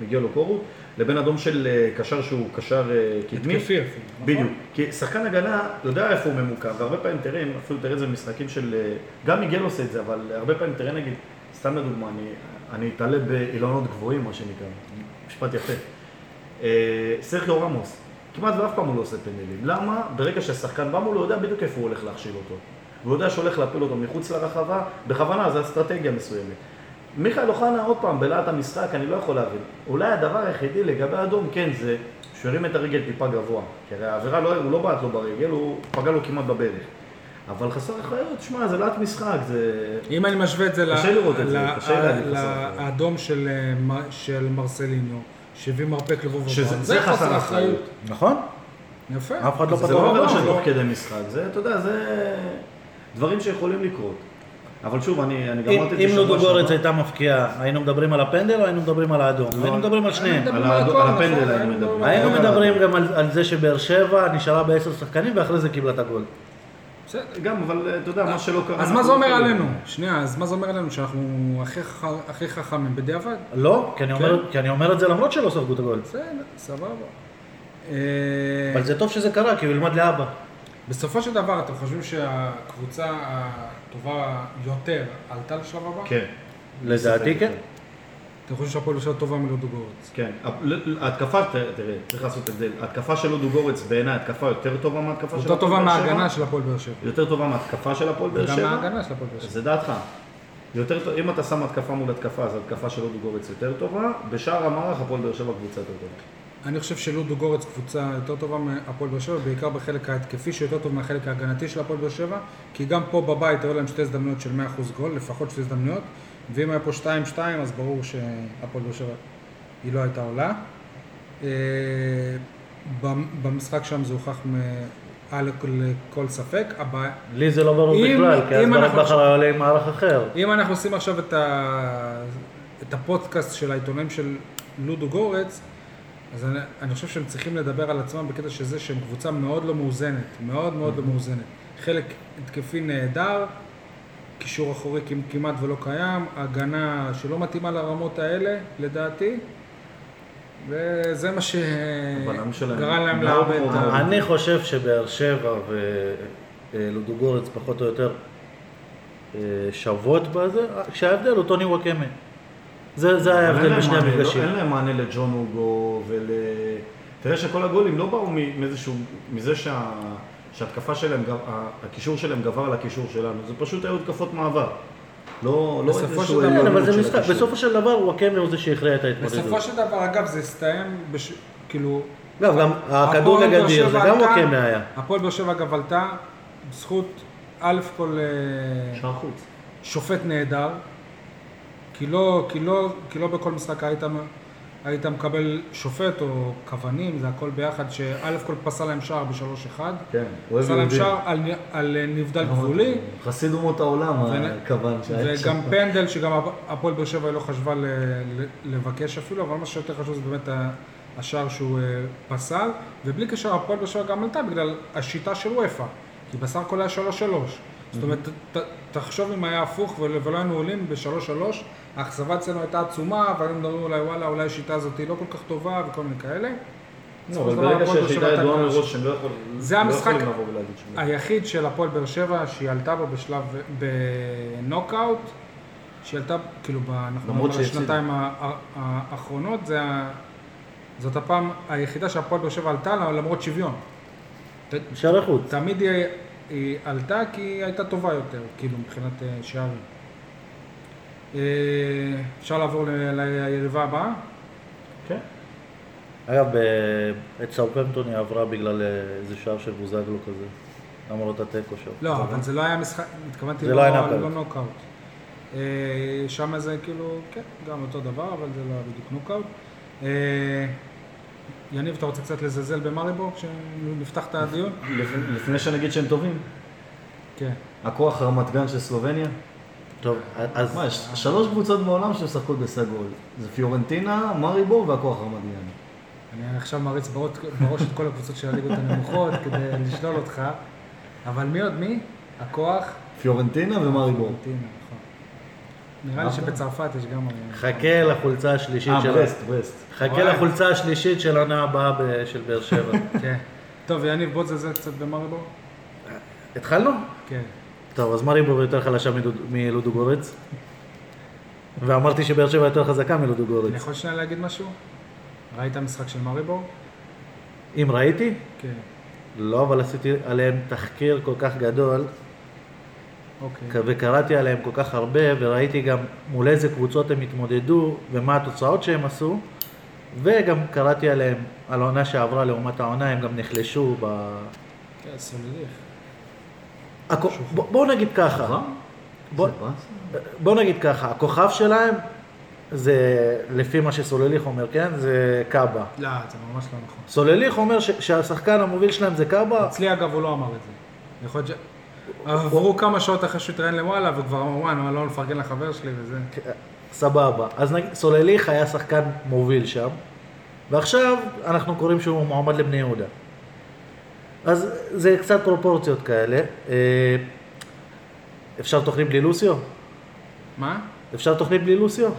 מגיע לו קורות, לבין אדום של אה, קשר שהוא קשר אה, קדמי. התקפי אפילו, נכון? בדיוק. כי שחקן הגנה יודע איפה הוא ממוקם, והרבה פעמים תראה, אפילו תראה את זה במשחקים של... אה, גם מיגל עושה את זה, אבל הרבה פעמים תראה נגיד, סתם לדוגמה, אני, אני אתעלה באילנות גבוהים, מה שנקרא, משפט יפה. סרחיו רמוס, כמעט ואף פעם הוא לא עושה פנדלים. למה? ברגע שהשחקן בא מולו, הוא יודע בדיוק איפה הוא הולך להכשיל אותו. והוא יודע שהוא הולך להפיל אותו מחוץ לרחבה, בכוונה, זו אסטרטגיה מסוימת. מיכאל אוחנה, עוד פעם, בלהט המשחק, אני לא יכול להבין. אולי הדבר היחידי לגבי האדום, כן, זה שהוא הרים את הרגל טיפה גבוה. כי הרי העבירה, לא, הוא לא בעט לו ברגל, הוא פגע לו כמעט בברך. אבל חסר אחריות, שמע, זה להט משחק, זה... אם אני משווה את זה זה. לאדום של, אה, של מרסליניו, שהביא מרפק לבוב שזה- אברהם. זה חסר אחריות. נכון? יפה. אף אחד לא זה פתר לא עבירה אותו. של תוך כדי משחק, זה, אתה יודע, זה דברים שיכולים לקרות. אבל שוב, אני, אני אם- גמרתי את זה אם שבוע שעבר. גורץ הייתה מפקיעה, היינו מדברים על הפנדל או היינו מדברים על האדום? היינו מדברים על שניהם. על הפנדל נכון, היינו מדברים. היינו מדברים. גם על, על זה שבאר שבע נשארה בעשר שחקנים ואחרי זה קיבלה את הגול. בסדר. גם, אבל אתה יודע, מה שלא קרה... אז מה זה לא אומר. עלינו? שנייה, אז מה זה אומר עלינו? שאנחנו הכי חכמים בדיעבד? לא, כי אני, אומר, כי אני אומר את זה למרות שלא ספגו את הגול. בסדר, סבבה. אה, אבל זה טוב שזה קרה, כי הוא ילמד לאבא. בסופו של דבר, אתם חושבים שהקבוצה הטובה יותר עלתה לשלב הבא? כן. לדעתי כן. אתם חושבים שהפועל שבע טובה מלודו גורץ? כן, ההתקפה, ת- תראה, צריך לעשות הבדל. ההתקפה של לודו גורץ בעיניי התקפה יותר טובה מההתקפה של יותר טובה הפועל באר שבע. מההגנה של הפועל באר שבע. יותר טובה מההתקפה של הפועל באר שבע. מההגנה של הפועל באר שבע. זה דעתך. יותר טוב, אם אתה שם התקפה מול התקפה, אז התקפה של לודו גורץ יותר טובה. בשאר המערך הפועל באר שבע קבוצה יותר טובה. אני חושב שלודו גורץ קבוצה יותר טובה מהפועל באר שבע, בעיקר בחלק ההתקפי שיותר טוב מהחלק ההגנתי של הפועל באר שבע, כי גם פה בבית היו להם שתי הזדמנויות של 100% גול, לפחות שתי הזדמנויות, ואם היה פה 2-2 אז ברור שהפועל באר שבע היא לא הייתה עולה. אה, במ- במשחק שם זה הוכח מעל לכל- ספק. לי זה לא ברור אם- בכלל, כי אז ברק אנחנו בכר היה עולה עם מערך אחר. אם אנחנו עושים עכשיו את, ה... את הפודקאסט של העיתונאים של לודו גורץ, אז אני, אני חושב שהם צריכים לדבר על עצמם בקטע של זה שהם קבוצה מאוד לא מאוזנת, מאוד מאוד לא מאוזנת. חלק התקפי נהדר, קישור אחורי כמ- כמעט ולא קיים, הגנה שלא מתאימה לרמות האלה, לדעתי, וזה מה שגרם להם את ה... מאוד. אני חושב שבאר שבע ולודו גורץ פחות או יותר אה, שוות בזה, כשההבדל הוא טוני וואקמה. זה זה אין ההבדל בשני לא- המפגשים. אין להם מענה לג'ון הוגו ול... תראה שכל הגולים לא באו מאיזשהו... מזה שה... שההתקפה שלהם, גב- הקישור שלהם גבר על הקישור שלנו, זה פשוט היו התקפות מעבר. לא, לא בסופו איזשהו של דבר- כן, אבל זה משחק. בסופו של דבר וואקמה הוא זה שהכריע את ההתמודדות. בסופו של דבר, אגב, זה הסתיים, בש... כאילו, אגב, גם הכדור לגדיר, זה גם וואקמה היה. הפועל באר שבע אגב עלתה בזכות א' כל אה, שער חוץ. שופט נהדר, כי לא, כי, לא, כי לא בכל משחק היית היית מקבל שופט או כוונים, זה הכל ביחד, שא' כל פסל להם שער ב-3-1. כן, אוהב פסל להם. שער על, על נבדל גבולי, חסיד אומות העולם, הכוון שהיה. וגם פנדל שגם הפועל באר שבע לא חשבה ל- ל- לבקש אפילו, אבל מה שיותר חשוב זה באמת השער שהוא אה, פסל, ובלי קשר הפועל באר שבע גם עלתה בגלל השיטה של וופא, כי בסך הכל היה 3-3. זאת אומרת, ת- תחשוב אם היה הפוך ול- ולא היינו עולים ב-3-3, האכזבה אצלנו הייתה עצומה, והיינו מדברים אולי וואלה, אולי השיטה הזאת היא לא כל כך טובה וכל מיני כאלה. לא, אבל ברגע שהשיטה ידועה מראש, הם לא יכולים זה לא המשחק. היחיד של הפועל באר שבע שהיא עלתה בו בשלב, בנוקאוט, שהיא עלתה, כאילו, אנחנו ה- האחרונות, זאת הפעם היחידה שהפועל באר שבע עלתה למרות שוויון. ת- שערי חוץ. תמיד היא, היא עלתה כי היא הייתה טובה יותר, כאילו, מבחינת אה, שערים. אה, אפשר לעבור ליריבה הבאה? כן. אגב, ב- את סאופמפטון היא עברה בגלל אה, איזה שער של בוזגלו כזה. למרות התיקו שם. לא, אבל זה לא היה משחק, התכוונתי לא, לא נוקאוט. לא. אה, שם זה כאילו, כן, גם אותו דבר, אבל זה לא היה בדיוק נוקאוט. יניב, אתה רוצה קצת לזלזל במאריבור כשנפתח את הדיון? לפ- לפני שנגיד שהם טובים, כן. הכוח רמת גן של סלובניה, טוב, אז... מה, יש שלוש קבוצות בעולם שמשחקות בסגול, זה פיורנטינה, מאריבור והכוח רמת גן. אני עכשיו מריץ בראש, את כל הקבוצות של הליגות הנמוכות כדי לשלול אותך, אבל מי עוד מי? הכוח? פיורנטינה ומאריבור. פיורנטינה. נראה לי שבצרפת יש גם... חכה לחולצה השלישית אה, של... ברסט, ברסט. חכה וואי. לחולצה השלישית של העונה הבאה של באר שבע. כן. טוב, יניב, בוא תזלזל קצת במאריבור. התחלנו? כן. טוב, אז מריבור יותר חלשה מלודוגורץ. ואמרתי שבאר שבע יותר חזקה אני מלודוגורץ. יכול שנייה להגיד משהו? ראית משחק של מאריבור? אם ראיתי? כן. לא, אבל עשיתי עליהם תחקיר כל כך גדול, אוקיי. וקראתי עליהם כל כך הרבה, וראיתי גם מול איזה קבוצות הם התמודדו, ומה התוצאות שהם עשו, וגם קראתי עליהם, על העונה שעברה לעומת העונה, הם גם נחלשו ב... כן. הכ... בואו נגיד ככה, בוא, זה באסה. בוא נגיד ככה, הכוכב שלהם זה, לפי מה שסולליך אומר, כן? זה קאבה. לא, זה ממש לא נכון. סולליך אומר ש... שהשחקן המוביל שלהם זה קאבה, אצלי אגב הוא לא אמר את זה. יכול להיות ש... עברו כמה שעות אחרי שהוא התראיין לוואלה וכבר אמרו וואי, אני לא מפרגן לחבר שלי וזה. סבבה. אז נגיד, סולליך היה שחקן מוביל שם, ועכשיו אנחנו קוראים שהוא מועמד לבני יהודה. אז זה קצת פרופורציות כאלה. אה, אפשר תוכנית בלי לוסיו? מה? אפשר תוכנית בלי לוסיו?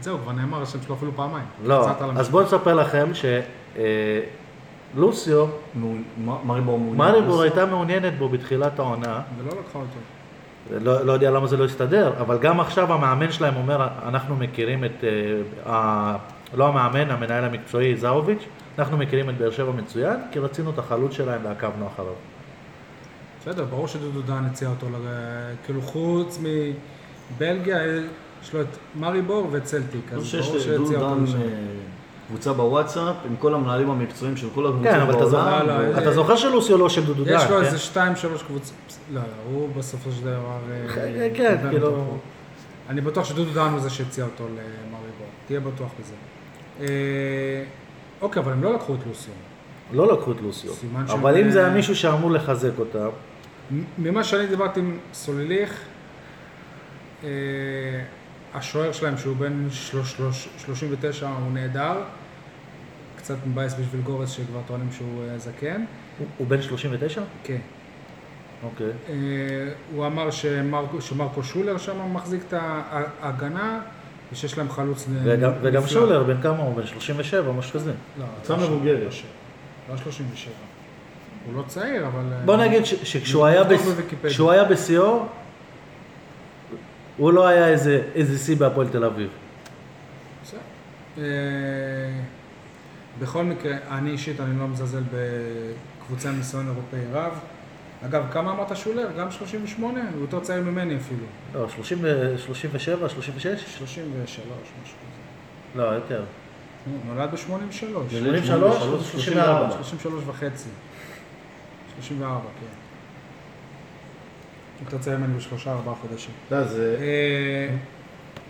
זהו, כבר נאמר השם שלו אפילו פעמיים. לא. אז. בואו נספר לכם שלוסיו, מעוניין- מ- מאריבור מעוניין. מאריבור בסוף. הייתה מעוניינת בו בתחילת העונה. ולא לקחה אותו. לא, לא יודע למה זה לא הסתדר, אבל גם עכשיו המאמן שלהם אומר, אנחנו מכירים את, אה, ה, לא המאמן, המנהל המקצועי זאוביץ', אנחנו מכירים את באר שבע מצוין, כי רצינו את החלוץ שלהם ועקבנו אחריו. בסדר, ברור שדודו דן הציע אותו, ל- כאילו חוץ מבלגיה, יש לו את מאריבור ואת צלטיק, אני אז ברור שהציע אותו. אה, קבוצה בוואטסאפ עם כל המנהלים המקצועיים של כל הקבוצות כן, אבל אתה בעולם. זוכר, לא, לא, אתה זוכר שלוסיו לא של דודו דן, יש לו כן? איזה שתיים, שלוש קבוצות, לא, הוא בסופו של דבר... אה, כן, כן, נתן כאילו-. אני בטוח שדודו דן הוא זה שהציע אותו למאריבור, תהיה בטוח בזה. אה, אוקיי, אבל הם לא לקחו את לוסיו. לא לקחו את לוסיו. סימן אבל אם זה היה מישהו שאמור לחזק אותם, מ- ממה שאני דיברתי עם סולליך, אה, השוער שלהם שהוא בן שלוש- שלוש- 39 הוא נהדר, קצת מבאס בשביל גורס שכבר טוענים שהוא אה, זקן, הוא- הוא בן 39? כן. אוקיי. אה, הוא אמר שמרקו, שמרקו שולר שם מחזיק את ההגנה ושיש להם חלוץ וגם- וגם נפלא. שולר, בן כמה הוא? בן 37, משהו כזה. לא, קבוצה לא מבוגרת. ש- לא 37. הוא לא צעיר, אבל... אה, בוא נגיד ש- שכשהוא בס- היה בשיאו, הוא לא היה איזה איזה שיא בהפועל תל אביב. בסדר. אה, בכל מקרה, אני אישית, אני לא מזלזל בקבוצה עם ניסיון אירופאי רב. אגב, כמה אמרת שולר? גם 38? הוא יותר צעיר ממני אפילו. לא, 30 ו- 37, 36? 33, משהו כזה. לא, יותר. הוא נולד ב-83. 83 או 34? 33 וחצי. 34, כן. צעיר ממני בשלושה ארבעה חודשים. יודע, זה...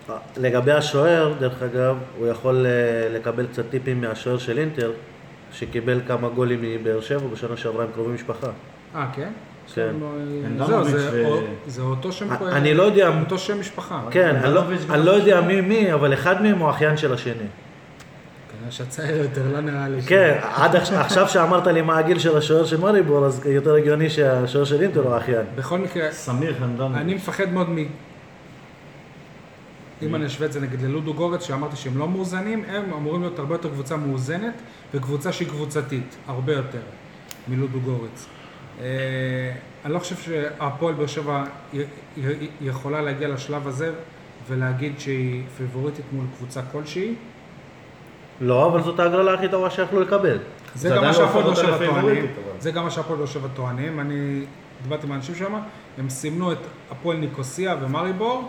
אה, לגבי השוער, דרך אגב, הוא יכול אה, לקבל קצת טיפים מהשוער של אינטר, שקיבל כמה גולים מבאר שבע בשנה שעברה עם קרובי משפחה. אה, כן? כן. זהו, אנדמוביץ' זה אותו שם... אני לא יודע- אותו שם משפחה. כן, אני לא- לא יודע. מי מי, אבל אחד מהם הוא אחיין של השני. שהצעיר יותר, לא נראה לי. כן, עד עכשיו- שאמרת לי מה הגיל של השוער של מריבור, אז יותר הגיוני שהשוער של אינטר הוא האחיין. בכל מקרה, סמיר חנדן. אני מפחד מאוד מ... אם אני אשווה את זה נגיד ללודו גורץ, שאמרתי שהם לא מאוזנים, הם אמורים להיות הרבה יותר קבוצה מאוזנת, וקבוצה שהיא קבוצתית, הרבה יותר, מלודו גורץ. אה, אני לא חושב שהפועל באר שבע יכולה להגיע לשלב הזה ולהגיד שהיא פיבוריטית מול קבוצה כלשהי. לא, אבל זאת ההגרלה הכי טובה שיכלו לקבל. זה גם מה לא שהפועל באר שבע טוענים. זה גם מה שהפועל באר שבע טוענים, אני דיברתי עם האנשים שם, הם סימנו את הפועל ניקוסיה ומריבור,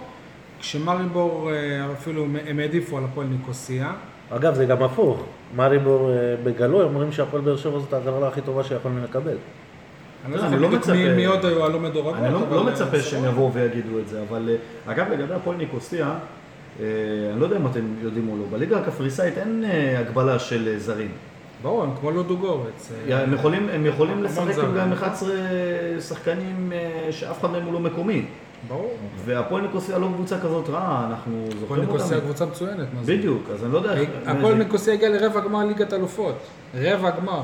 כשמריבור אה, אפילו הם העדיפו על הפועל ניקוסיה, אגב, זה גם הפוך. מריבור אה, בגלוי אומרים שהפועל באר שבע זאת ההגרלה הכי טובה שיכולנו לקבל. אני לא אני זוכר לא בדיוק מי עוד היו הלא מדורגות, אני לא, לא אה, מצפה שהם יבואו ויגידו את זה, אבל אה, אגב לגבי הפועל ניקוסיה, אה, אני לא יודע אם אתם יודעים או לא, בליגה הקפריסאית אין אה, הגבלה של אה, זרים. ברור, הם כמו לודו גורץ. אה, הם יכולים, הם יכולים לשחק. עם גם 11 שחקנים אה, שאף אחד מהם הוא לא מקומי. ברור. והפועל ניקוסיה לא קבוצה כזאת רעה, אנחנו הפועל זוכרים ניקוסיה אותם. קבוצה מצוינת, מה זה? בדיוק, אז אני לא יודע. הפועל ניקוסיה הגיע לרבע גמר ליגת אלופות. רבע גמר.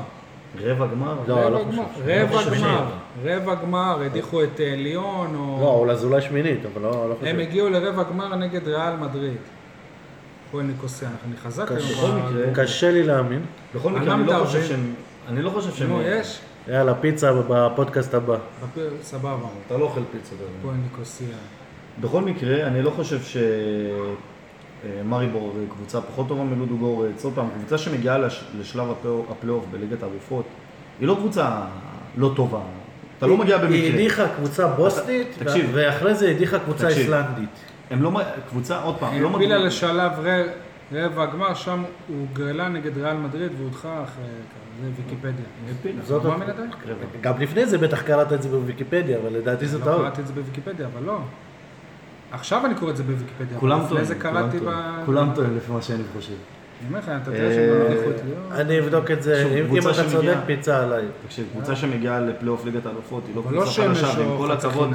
רבע גמר? לא, לא רבע חושב. לא רבע גמר. רבע גמר, הדיחו את אה, ליון, או... לא, אולי זה אולי שמינית, אבל לא לא חושב. הם הגיעו לרבע גמר נגד ריאל מדריד. הפועל ניקוסיה, אני חזק היום. קשה- לי להאמין. בכל מקרה, אני לא חושב? שהם... אני לא חושב שהם... נו, יש? יאללה, פיצה בפודקאסט הבא. סבבה. אתה לא אוכל פיצה. הפועל ניקוסיה. בכל מקרה, אני לא חושב שמריבור היא קבוצה פחות טובה מלודו גורץ. עוד פעם, קבוצה שמגיעה לש... לשלב הפלייאוף- בליגת האלופות, היא לא קבוצה לא טובה. אתה לא מגיע היא במקרה. הדיחה קבוצה בוסנית, אתה- תקשיב. ואחרי זה הדיחה קבוצה תקשיב. איסלנדית. הם לא... קבוצה, עוד פעם, לא העפילה מגיעים... לשלב ר- רבע הגמר, שם הוא גרלה נגד ריאל מדריד והודחה אחרי... זה ויקיפדיה. גם לפני זה בטח קראת את זה בוויקיפדיה, אבל לדעתי זה לא טעות. קראתי את זה בוויקיפדיה, אבל לא. עכשיו אני קורא את זה בוויקיפדיה. כולם טועים, זה כולם קראתי ב... טועים. כולם טועים לפי מה שאני חושב. אני אומר לך, אתה שהם אה, הדיחו את ליאור. אני אבדוק את זה, אם אתה צודק, פיצה עליי. תקשיב, קבוצה שמגיעה לפלייאוף ליגת האלופות היא לא לא קבוצה שמש חלשה, ועם כל הכבוד.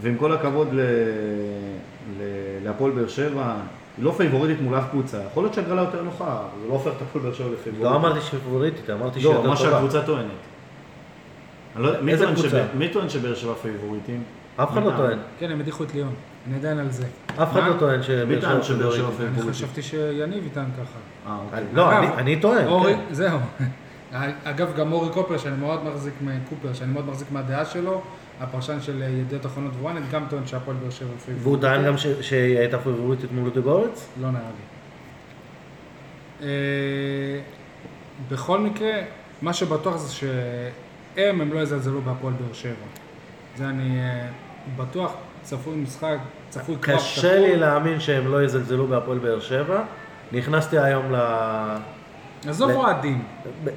ועם כל הכבוד להפועל באר שבע, היא לא פייבוריטית מול אף קבוצה. יכול להיות שהגרלה יותר נוחה, זה לא הופך את הפועל באר שבע לפייבוריטית. לא אמרתי שהיא פבוריטית, אמרתי שהיא לא, יותר מה טובה. שהקבוצה טוענת. לא יודע, איזה קבוצה? מי טוען שבאר שבע פייבוריטים? אף אחד לא טוען. כן, הם הדיחו את ליאון. אני עדיין על זה. אף אחד? לא טוען מי שבאר טען שבע שבאר שבע פבוריטית. אני פייבוריטית? חשבתי שיניב יטען ככה. אה, אוקיי. לא, אני- טוען, אורי, כן. זהו. אגב, גם אורי קופר, שאני מאוד מחזיק, מ- קופר, שאני מאוד מחזיק מהדעה שלו, הפרשן של אה, ידיעות אחרונות ווואנט, גם טוען שהפועל באר שבע פייבוריטית. והוא טען גם ש- שהיא הייתה פבוריטית מול לודוגורץ? לא נראה לי. אה, בכל מקרה, מה שבטוח זה שהם, הם לא יזלזלו בהפועל באר שבע. זה אני אה, בטוח, צפוי משחק, צפוי קרב קשה לי להאמין שהם לא יזלזלו בהפועל באר שבע. נכנסתי היום ל... עזוב ל- אוהדים.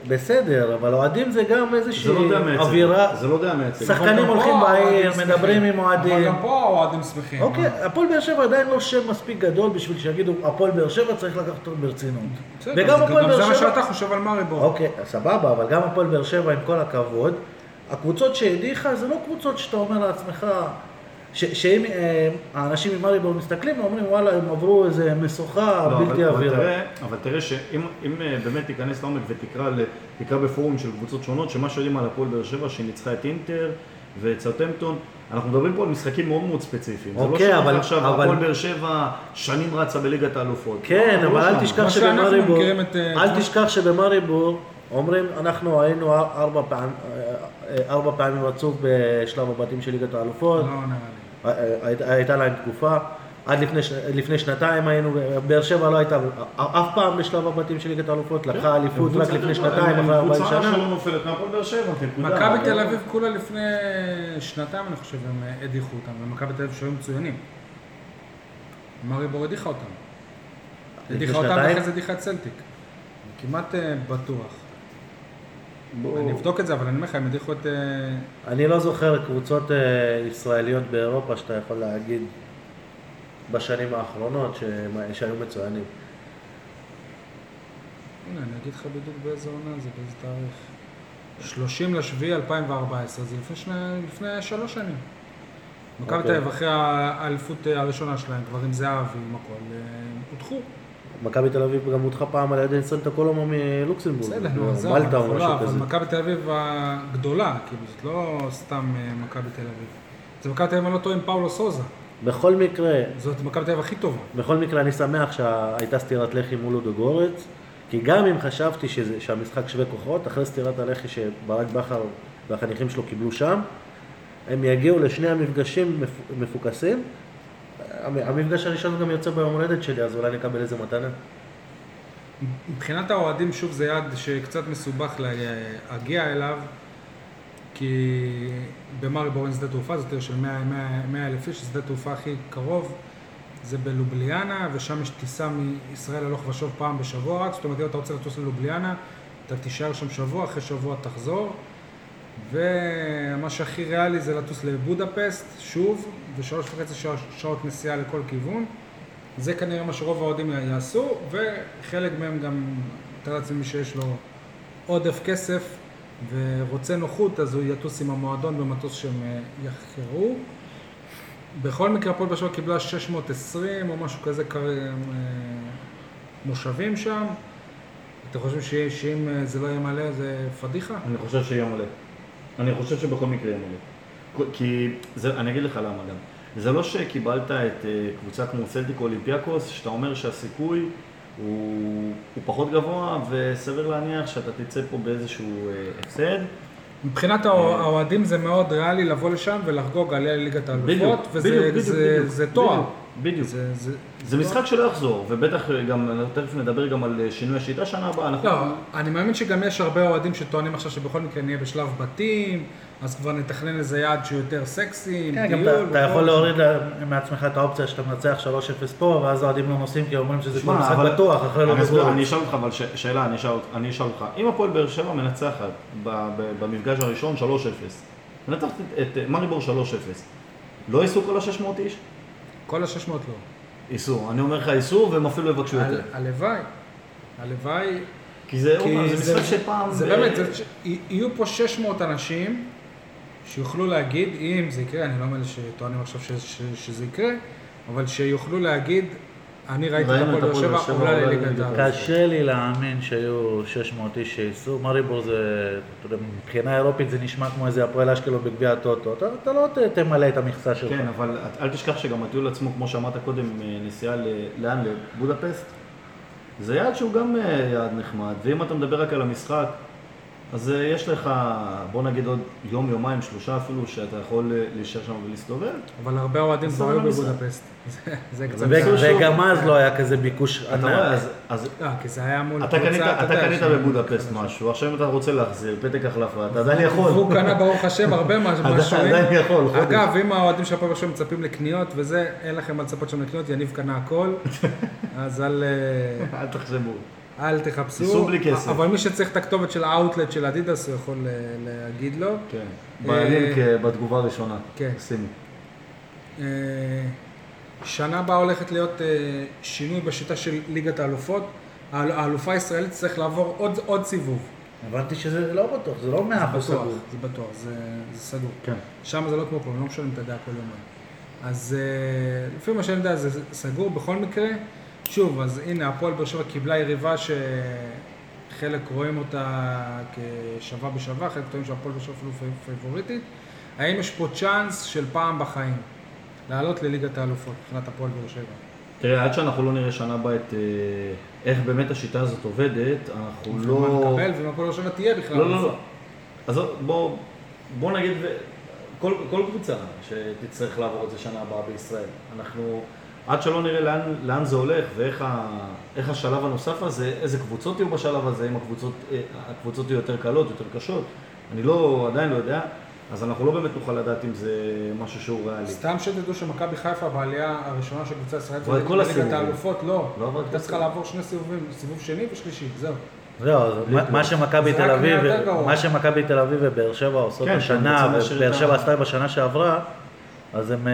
בסדר, אבל אוהדים זה גם זה לא איזושהי מייצגת. אווירה. זה לא דעה מייצגת. שחקנים הולכים בעיר. מדברים עם אוהדים. אבל גם פה האוהדים שמחים. אוקיי? הפועל באר שבע עדיין לא שם מספיק גדול בשביל שיגידו הפועל באר שבע צריך לקחת אותו ברצינות. וגם הפועל באר זה מה שבע... שאתה חושב על מאריבור. אוקיי, סבבה, אבל גם הפועל באר שבע, עם כל הכבוד, הקבוצות שהדיחה זה לא קבוצות שאתה אומר לעצמך, ש- שאם אה, האנשים ממריבור מסתכלים ואומרים וואלה הם עברו איזה משוכה לא, בלתי אבל- אבל. תראה- אבל תראה שאם אם, אה, באמת תיכנס לעומק ותקרא בפורום של קבוצות שונות, שמה שיודעים על הפועל באר שבע, שהיא ניצחה את אינטר ואת סאוטהמפטון, אנחנו מדברים פה על משחקים מאוד מאוד ספציפיים. אוקיי, זה לא אבל- שאנחנו עכשיו, אבל- הפועל באר שבע שנים רצה בליגת האלופות. כן, לא, אבל לא אל. תשכח שבמריבור, את, אה, אל תשכח שבמריבור אומרים אנחנו היינו ארבע פעם- אה, ארבע פעמים רצוף בשלב הבתים של ליגת האלופות. לא נראה לי. הייתה להם תקופה, עד לפני, לפני שנתיים היינו, באר שבע לא הייתה אף פעם בשלב הבתים של ליגת האלופות, לקחה אליפות רק קבוצה לפני שנתיים, הם אחרי 40 קבוצה שנה. שלא נופלת מהפועל באר שבע, נקודה. מכבי תל אביב כולה לפני שנתיים, אני חושב, הם הדיחו אותם, ומכבי תל אביב שהיו מצוינים. מריבור הדיחה אותם. הדיחה אותם? ואחרי זה הדיחה את סלטיק. כמעט אה, בטוח. בוא- אני אבדוק את זה, אבל אני אומר לך, הם הדיחו את... אה, אני לא זוכר קבוצות אה, ישראליות באירופה שאתה יכול להגיד בשנים האחרונות שהיו מצוינים. הנה, אני אגיד לך בדיוק באיזה עונה זה, באיזה תאריך. 30 לשביעי 2014, זה לפני, שני, לפני שלוש שנים. מכבי אוקיי. תל אביב, אחרי האליפות הראשונה שלהם, כבר עם זהבי, עם הכל, אה, הודחו. מכבי תל אביב גם הודחה פעם על ידי ניסן טקולומו מלוקסמבורג. בסדר, נו, עזוב, מלטה או משהו לא, אבל כזה. מכבי תל אביב הגדולה, כאילו, זאת לא סתם אה, מכבי תל אביב. זה מכבי תל אביב, אני לא טועה, עם פאולו סוזה. בכל מקרה, זאת מכבי תל אביב הכי טובה. בכל מקרה אני שמח שהייתה סטירת לחי מול אודו גורץ, כי גם אם חשבתי שזה, שהמשחק שווה כוחות, אחרי סטירת הלחי שברק בכר והחניכים שלו קיבלו שם, הם יגיעו לשני המפגשים מפ- מפוקסים. המ- המפגש הראשון גם יוצא ביום הולדת שלי, אז אולי נקבל איזה מתנה. מבחינת האוהדים, שוב, זה יעד שקצת מסובך להגיע אליו, כי במאריבור אין שדה תעופה, זאת עיר של 100 100 100 אלף איש, שדה תעופה הכי קרוב זה בלובליאנה, ושם יש טיסה מישראל הלוך ושוב פעם בשבוע רק, זאת אומרת, אם אתה רוצה לטוס ללובליאנה, אתה תישאר שם שבוע, אחרי שבוע תחזור. ומה שהכי ריאלי זה לטוס לבודפסט, שוב, ושלוש וחצי שעות, נסיעה לכל כיוון. זה כנראה מה שרוב האוהדים יעשו, וחלק מהם גם, מתאר לעצמי שיש לו עודף כסף ורוצה נוחות, אז הוא יטוס עם המועדון במטוס שהם אה, יחקרו. בכל מקרה, הפועל באר שבע קיבלה 620 או משהו כזה. אה, מושבים שם. אתם חושבים שאם אה, זה לא יהיה מלא זה פדיחה? אני חושב שיהיה מלא. אני חושב שבכל מקרה יהיה מלא. כי, זה, אני אגיד לך למה גם. זה לא שקיבלת את אה, קבוצה כמו סלטיק או אולימפיאקוס, שאתה אומר שהסיכוי הוא, הוא פחות גבוה, וסביר להניח שאתה תצא פה באיזשהו אה, הפסד. מבחינת אה. האוה- האוהדים זה מאוד ריאלי לבוא לשם ולחגוג עלייה לליגת האלופות, וזה בדיוק, בדיוק, זה- בדיוק. זה משחק שלא יחזור, ובטח גם, תכף נדבר גם על אה, שינוי השיטה שנה הבאה. אנחנו... לא, אני מאמין שגם יש הרבה אוהדים שטוענים עכשיו שבכל מקרה נהיה בשלב בתים, אז כבר נתכנן איזה יעד שהוא יותר סקסי, עם כן, גם טיול. אתה- אתה יכול. להוריד מעצמך את האופציה שאתה מנצח 3-0 פה, ואז האוהדים לא נוסעים כי אומרים שזה כבר משחק אבל- בטוח, אחרי לא בגול. אני אשאל אותך, אבל ש- שאלה, אני אשאל, אני אשאל אותך. אם הפועל באר שבע מנצחת במפגש הראשון 3-0, מנצחת את- את מאריבור 3-0, לא ייסעו כל ה-600 איש? כל ה-600 לא. ייסעו. אני אומר לך ייסעו, והם אפילו יבקשו יותר. הל- הלוואי. הלוואי. כי זה משחק שפעם... זה באמת, יהיו פה 600 אנשים שיוכלו להגיד, אם זה יקרה, אני לא מאלה שטוענים עכשיו שזה יקרה, אבל שיוכלו להגיד, אני ראיתי את הפועל באר שבע עולה לליגת העל. קשה לי להאמין שהיו 600 איש שייסעו, מאריבור זה, אתה יודע, מבחינה אירופית זה נשמע כמו איזה הפועל אשקלון בגביע הטוטו, אתה, אתה לא ת- תמלא את המכסה שלך. כן, אבל אל תשכח שגם הטיול עצמו, כמו שאמרת קודם, אה, נסיעה ל- לאן? לבודפסט? זה יעד שהוא גם אה, יעד נחמד, ואם אתה מדבר רק על המשחק, אז אה, יש לך, בוא נגיד עוד יום, יומיים, שלושה אפילו, שאתה יכול אה, להישאר שם ולהסתובב. אבל הרבה אוהדים כבר היו לנסוע? בבודפסט. זה- זה קצת... וגם אז לא היה כזה ביקוש אתה רואה, אז- לא, כי זה היה מול אתה קנית, אתה קנית בבודפסט משהו, עכשיו אם אתה רוצה להחזיר פתק החלפה, אתה עדיין יכול. והוא קנה ברוך השם הרבה משהו. עדיין יכול. אגב, אם האוהדים של הפועל שבע מצפים לקניות וזה, אין לכם מה לצפות שם לקניות, יניב קנה הכל, אז אל... אה, אל תחשבו. אל תחפשו. ייסעו בלי כסף. אבל מי שצריך את הכתובת של האאוטלט של אדידס, הוא יכול להגיד לו. כן. בלינק אה, בתגובה הראשונה. כן. שימו. אה, שנה הבאה הולכת להיות אה, שינוי בשיטה של ליגת האלופות. האל- האלופה הישראלית תצטרך לעבור עוד, עוד סיבוב. הבנתי שזה לא בטוח, זה לא מאה אחוז סגור. זה בטוח, זה, זה סגור. כן. שם זה לא כמו פה, הם לא משלמים את הדעה כל יומיים. אז לפי מה שאני יודע זה סגור בכל מקרה. שוב, אז הנה, הפועל באר שבע קיבלה יריבה שחלק רואים אותה כשווה בשווה, חלק טוענים שהפועל באר שבע אפילו פי- פייבוריטית. האם יש פה צ'אנס של פעם בחיים לעלות לליגת האלופות מבחינת הפועל באר שבע? תראה, עד שאנחנו לא נראה שנה הבאה את אה, איך באמת השיטה הזאת עובדת, אנחנו ומה לא... נקבל ומה באר שבע תהיה בכלל. לא, לא, לא. אז בוא, בוא נגיד, כל, כל קבוצה שתצטרך לעבור את זה שנה הבאה בישראל, אנחנו, עד שלא נראה לאן, לאן זה הולך ואיך ה, איך השלב הנוסף הזה, איזה קבוצות יהיו בשלב הזה, אם הקבוצות, אה, הקבוצות יהיו יותר קלות, יותר קשות, אני לא, עדיין לא יודע, אז אנחנו לא באמת נוכל לדעת אם זה משהו שהוא ריאלי. סתם שתדעו שמכבי חיפה בעלייה הראשונה של קבוצה ישראלית עברה את כל הסיבובים. האלופות, לא. לא עברה הייתה כל צריכה לעבור שני סיבובים, סיבוב שני ושלישי, זהו. זהו, אז מה- שמכבי זה תל אביב, נהיה יותר גרוע. מה שמכבי תל אביב ובאר שבע עושות כן, השנה, כן, ובאר שבע עשתה בשנה שעברה, אז הם, אה,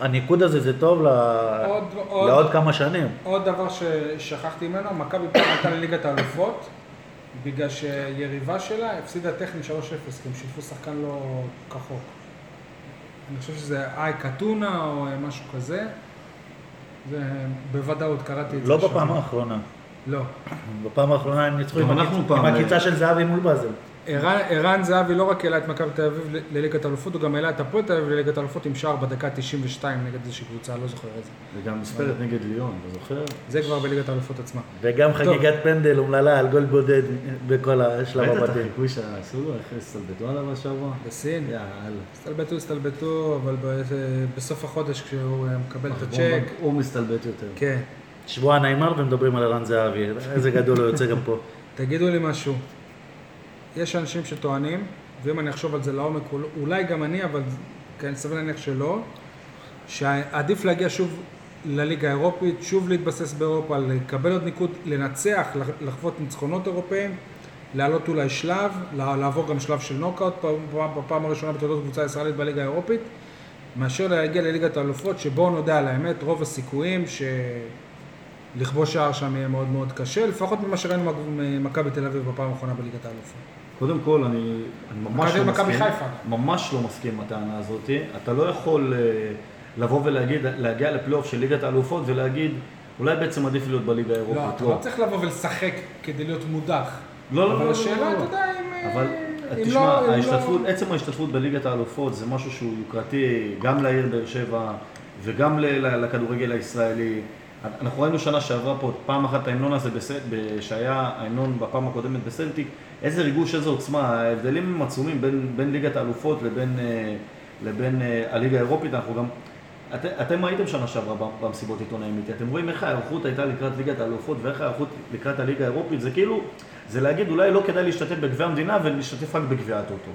הניקוד הזה זה טוב ל... עוד- עוד- לעוד כמה שנים. עוד דבר ששכחתי ממנו, מכבי פעם עלתה לליגת האלופות, בגלל שיריבה שלה הפסידה טכני 3-0, כי הם שיתפו שחקן לא כחוק. אני חושב שזה איי קטונה או משהו כזה. זה בוודאות, קראתי את זה. לא. בפעם האחרונה. לא. בפעם האחרונה הם ניצחו עם הקיצ- הקיצה של זהבי מול באזל. ערן, זהבי לא רק העלה את מכבי תל אביב לליגת האלופות, הוא גם העלה את הפועל תל אביב לליגת האלופות עם שער בדקה 92 נגד איזושהי קבוצה, לא זוכר איזה. וגם מספרת נגד ליון, אתה זוכר? זה כבר בליגת האלופות עצמה. וגם חגיגת פנדל אומללה על גול בודד בכל השלב ראית את הבתים. החיקוי שעשו לו, איך הסתלבטו עליו השבוע? בסין. יאללה. הסתלבטו, הסתלבטו, אבל בסוף החודש כשהוא אה, מקבל את הצ'ק, הוא מסתלבט יותר. כן. שבוע ניימר ומדברים על ערן זהבי, איזה גדול הוא יוצא גם פה. תגידו לי משהו. יש אנשים שטוענים, ואם אני אחשוב על זה לעומק, אול- אולי גם אני, אבל כן, סביר להניח שלא, שעדיף להגיע שוב לליגה האירופית, שוב להתבסס באירופה, לקבל עוד ניקוד, לנצח, לח- לחוות ניצחונות אירופאים, לעלות אולי שלב, לע- לעבור גם שלב של נוקאוט, פעם- בפעם הראשונה בתולדות קבוצה ישראלית בליגה האירופית, מאשר להגיע לליגת האלופות, שבואו נודה על האמת, רוב הסיכויים ש... לכבוש שער שם יהיה מאוד מאוד קשה, לפחות ממה שראינו ממכבי תל אביב בפעם האחרונה בליגת האלופות. קודם כל, אני, אני ממש לא מסכים. חיפה. ממש לא מסכים עם הטענה הזאת. אתה לא יכול אה, לבוא ולהגיד, להגיע לפלייאוף של ליגת האלופות ולהגיד, אולי בעצם עדיף להיות בליגה לא, האירופית. אתה לא צריך לבוא ולשחק כדי להיות מודח. לא, לא, אבל לא, השאלה, לא, לא. אתה יודע, אם... אבל אם תשמע, לא- אם לא- ההשתתפות, עצם ההשתתפות בליגת האלופות זה משהו שהוא יוקרתי גם לעיר באר שבע וגם לכדורגל הישראלי. אנחנו ראינו שנה שעברה פה פעם אחת ההמנון הזה, בסט, ב- שהיה ההמנון בפעם הקודמת בסלטיק, איזה ריגוש, איזה עוצמה, ההבדלים הם עצומים בין, בין ליגת האלופות לבין, אה, לבין אה, הליגה האירופית, אנחנו גם... את, אתם הייתם שנה שעברה במסיבות עיתונאים איתי, אתם רואים איך ההיערכות הייתה לקראת ליגת האלופות ואיך ההיערכות לקראת הליגה האירופית, זה כאילו, זה להגיד אולי לא כדאי להשתתף בגביע המדינה ולהשתתף רק בגביע הטוטו.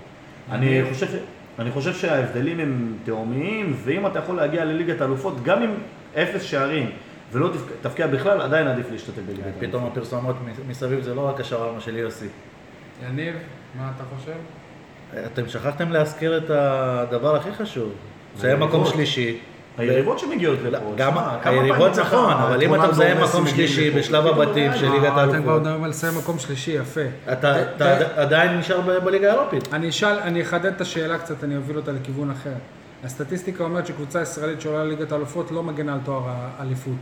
אני חושב, ש- אני חושב שההבדלים הם תהומיים, ואם אתה יכול להגיע לליגת האלופות, גם עם אפס שערים ולא תפק- תפקיע בכלל, עדיין עדיף להשתתף בליגת האלופות. פתאום הפרסומות מסביב זה לא רק השווארמה של יוסי. יניב, מה אתה חושב? אתם שכחתם להזכיר את הדבר הכי חשוב. מסיים מקום היריבות. שלישי. היריבות שמגיעות לפה. גם היריבות נכון, אבל אם אתה ומסי מקום שלישי בשלב הבתים די, של מה? ליגת אה, אתם כבר האלופות, מדברים על לסיים מקום שלישי, יפה. אתה עדיין נשאר בליגה האירופית. אני אחדד את השאלה קצת, אני אוביל אותה לכיוון אחר. הסטטיסטיקה אומרת שקבוצה ישראלית שעולה לליגת האלופות לא מגנה על תואר האליפות.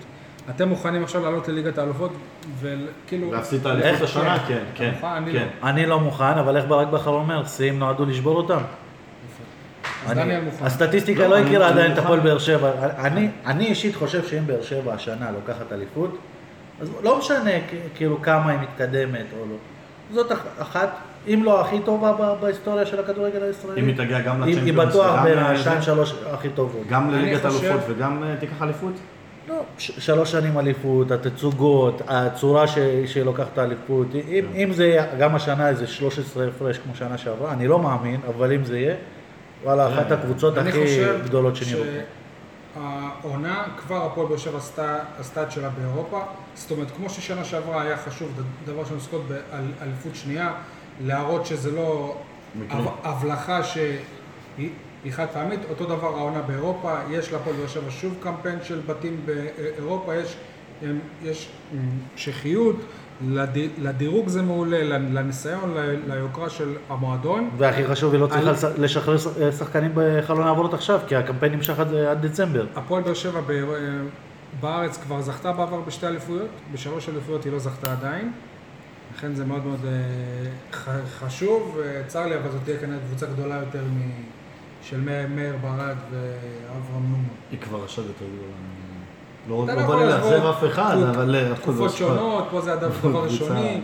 אתם מוכנים עכשיו לעלות לליגת האלופות וכאילו... להפסיד את האליפות? השנה, כן. כן, כן, אתה מוכן? אני כן. אני לא מוכן, אבל איך ברק בכר אומר, שיאים נועדו לשבור אותם. הסטטיסטיקה לא, לא הכירה עדיין את. הפועל באר שבע. אני- אני אישית חושב שאם באר שבע השנה לוקחת אליפות, אז לא משנה כאילו כמה היא מתקדמת או לא. זאת אח- אחת, אם לא הכי טובה ב- בהיסטוריה של הכדורגל הישראלי. אם היא תגיע גם היא- היא לצ'מפיונס בטוח וגם בין. השתיים שלוש הכי טובות. גם לליגת האלופות וגם אה, תיקח אליפות? לא, שלוש שנים אליפות, התצוגות, הצורה שהיא לוקחת את האליפות, אם, אם זה יהיה גם השנה איזה 13 הפרש כמו שנה שעברה, אני לא מאמין, אבל אם זה יהיה, וואלה, אחת הקבוצות אני הכי גדולות שנראו. שהעונה, כבר הפועל באר שבע עשתה את שלה באירופה. זאת אומרת, כמו ששנה שעברה היה חשוב, דבר שנזכות באליפות שנייה, להראות שזה לא הבלחה שהיא היא חד פעמית, אותו דבר העונה באירופה, יש להפועל באר שבע שוב קמפיין של בתים באירופה, יש, יש המשכיות, לד- לדירוג זה מעולה, לניסיון, ליוקרה של המועדון. והכי חשוב, היא לא צריכה על- לשחרר שחקנים בחלון העברות עכשיו, כי הקמפיין נמשך עד, עד דצמבר. הפועל באר שבע בארץ כבר זכתה בעבר בשתי אליפויות, בשלוש אליפויות היא לא זכתה עדיין. לכן זה מאוד מאוד אה, חשוב, צר לי, אבל זאת תהיה כנראה קבוצה גדולה יותר של מאיר- ברד ואברהם נומו. היא כבר עכשיו יותר גדולה. לא לא לא בא לי לאכזב אף אחד, אבל... אה, תקופות שונות, פה זה הדבר קבוצה- ראשוני,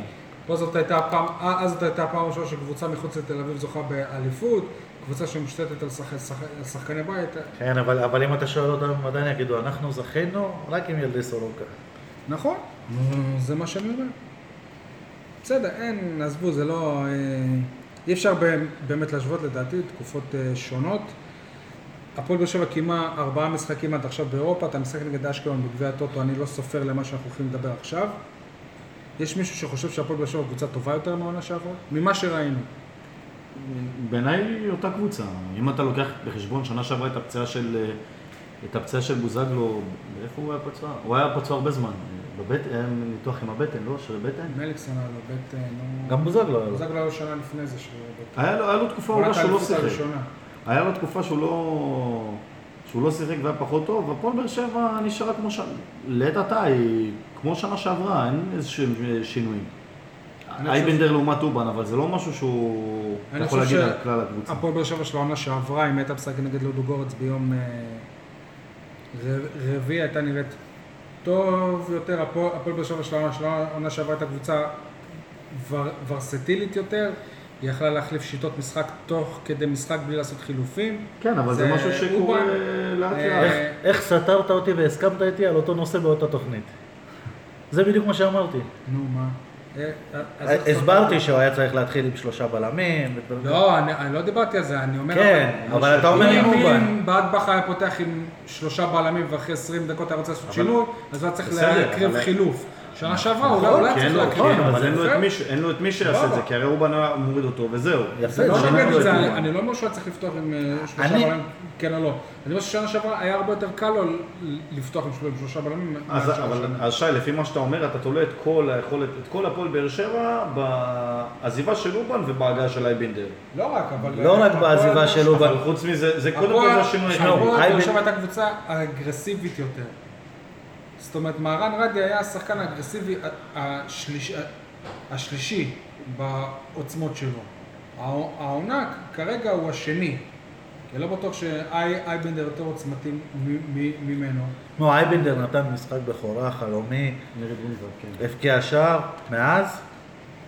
פה זאת הייתה פעם, אה, אז זאת הייתה הפעם הראשונה שקבוצה מחוץ לתל אביב זוכה באליפות, קבוצה שמושתתת על שח- שח- על שחקני בית, כן, אבל, אבל אם אתה שואל אותם, הם עדיין יגידו, אנחנו זכינו רק עם ילדי סורוקה. נכון, זה מה שאני אומר. בסדר, אין, עזבו, זה לא... אה, אי אפשר באמת להשוות לדעתי, תקופות אה, שונות. הפועל באר שבע קיימה ארבעה משחקים עד עכשיו באירופה, אתה משחק נגד אשקלון בגביע הטוטו, אני לא סופר למה שאנחנו הולכים לדבר עכשיו. יש מישהו שחושב שהפועל באר שבע קבוצה טובה יותר מהעונה שעברה? ממה שראינו. בעיניי היא אותה קבוצה. אם אתה לוקח בחשבון, שנה שעברה את הפציעה של, אה, של בוזגלו, איפה הוא היה פצוע? הוא היה פצוע הרבה זמן. בבטן, ניתוח עם הבטן, לא? של הבטן? מליקסון היה לו בטן, נו... גם בוזגלו היה לו. בוזגלו היה לו שנה לפני זה שהוא בטן. היה לו, תקופה ארוכה שהוא לא שיחק. היה לו תקופה שהוא לא, שהוא לא שיחק והיה פחות טוב, והפועל באר שבע נשארה כמו ש... לעת עתה היא כמו שנה שעברה, אין איזה שהם שינויים. אייבנדר לעומת אובן, אבל זה לא משהו שהוא... יכול להגיד על כלל הקבוצה. הפועל באר שבע של העונה שעברה, אם הייתה משחקת נגד לודו גורץ ביום אה, רביעי, הייתה נראית טוב יותר. הפועל באר שבע של העונה של העונה שעברה הייתה קבוצה ור- ורסטילית יותר. היא יכלה להחליף שיטות משחק תוך כדי משחק בלי לעשות חילופים. כן, אבל זה זה משהו שקורה. לאט אה, לאט. איך- איך סתרת אותי והסכמת איתי על אותו נושא באותה תוכנית? זה בדיוק מה שאמרתי. נו, מה? אה, הסברתי שהוא היה צריך להתחיל עם שלושה בלמים. לא, אני, לא דיברתי על זה, אני אומר... כן, אבל אתה אומר אם אובן. אם באטבח היה פותח עם שלושה בלמים ואחרי 20 דקות היה רוצה לעשות שינוי, אז הוא היה צריך להקריב חילוף. שנה שעברה אולי אולי כי צריך אין לו- להקריב. כן, אבל אין לו את. מי שיעשה את זה. כי הרי אובן היה מוריד אותו וזהו. לא אני- לא אומר שהוא היה צריך לפתוח עם אה, שלושה בלמים, כן או לא. אני אומר ששנה שעברה היה הרבה יותר קל לו לפתוח עם של- עם שלושה בלמים. אז, שי, לפי מה שאתה אומר, אתה תולה את כל היכולת, את כל הפועל באר שבע בעזיבה של אובן ובהגעה של אייבינדר. לא רק, אבל... לא רק בעזיבה של אובן. חוץ מזה, זה קודם כל זה היחידי. הפועל באר שבע הייתה קבוצה אגרסיבית יותר. זאת אומרת, מהרן רדי היה השחקן האגרסיבי השליש, השלישי בעוצמות שלו. הע- העונה כרגע הוא השני. כי לא בטוח שאייבנדר יותר עוצמתי ממנו. נו, אייבנדר נתן משחק בכורה, חלומי, נגד כן. הבקיע שער, מאז?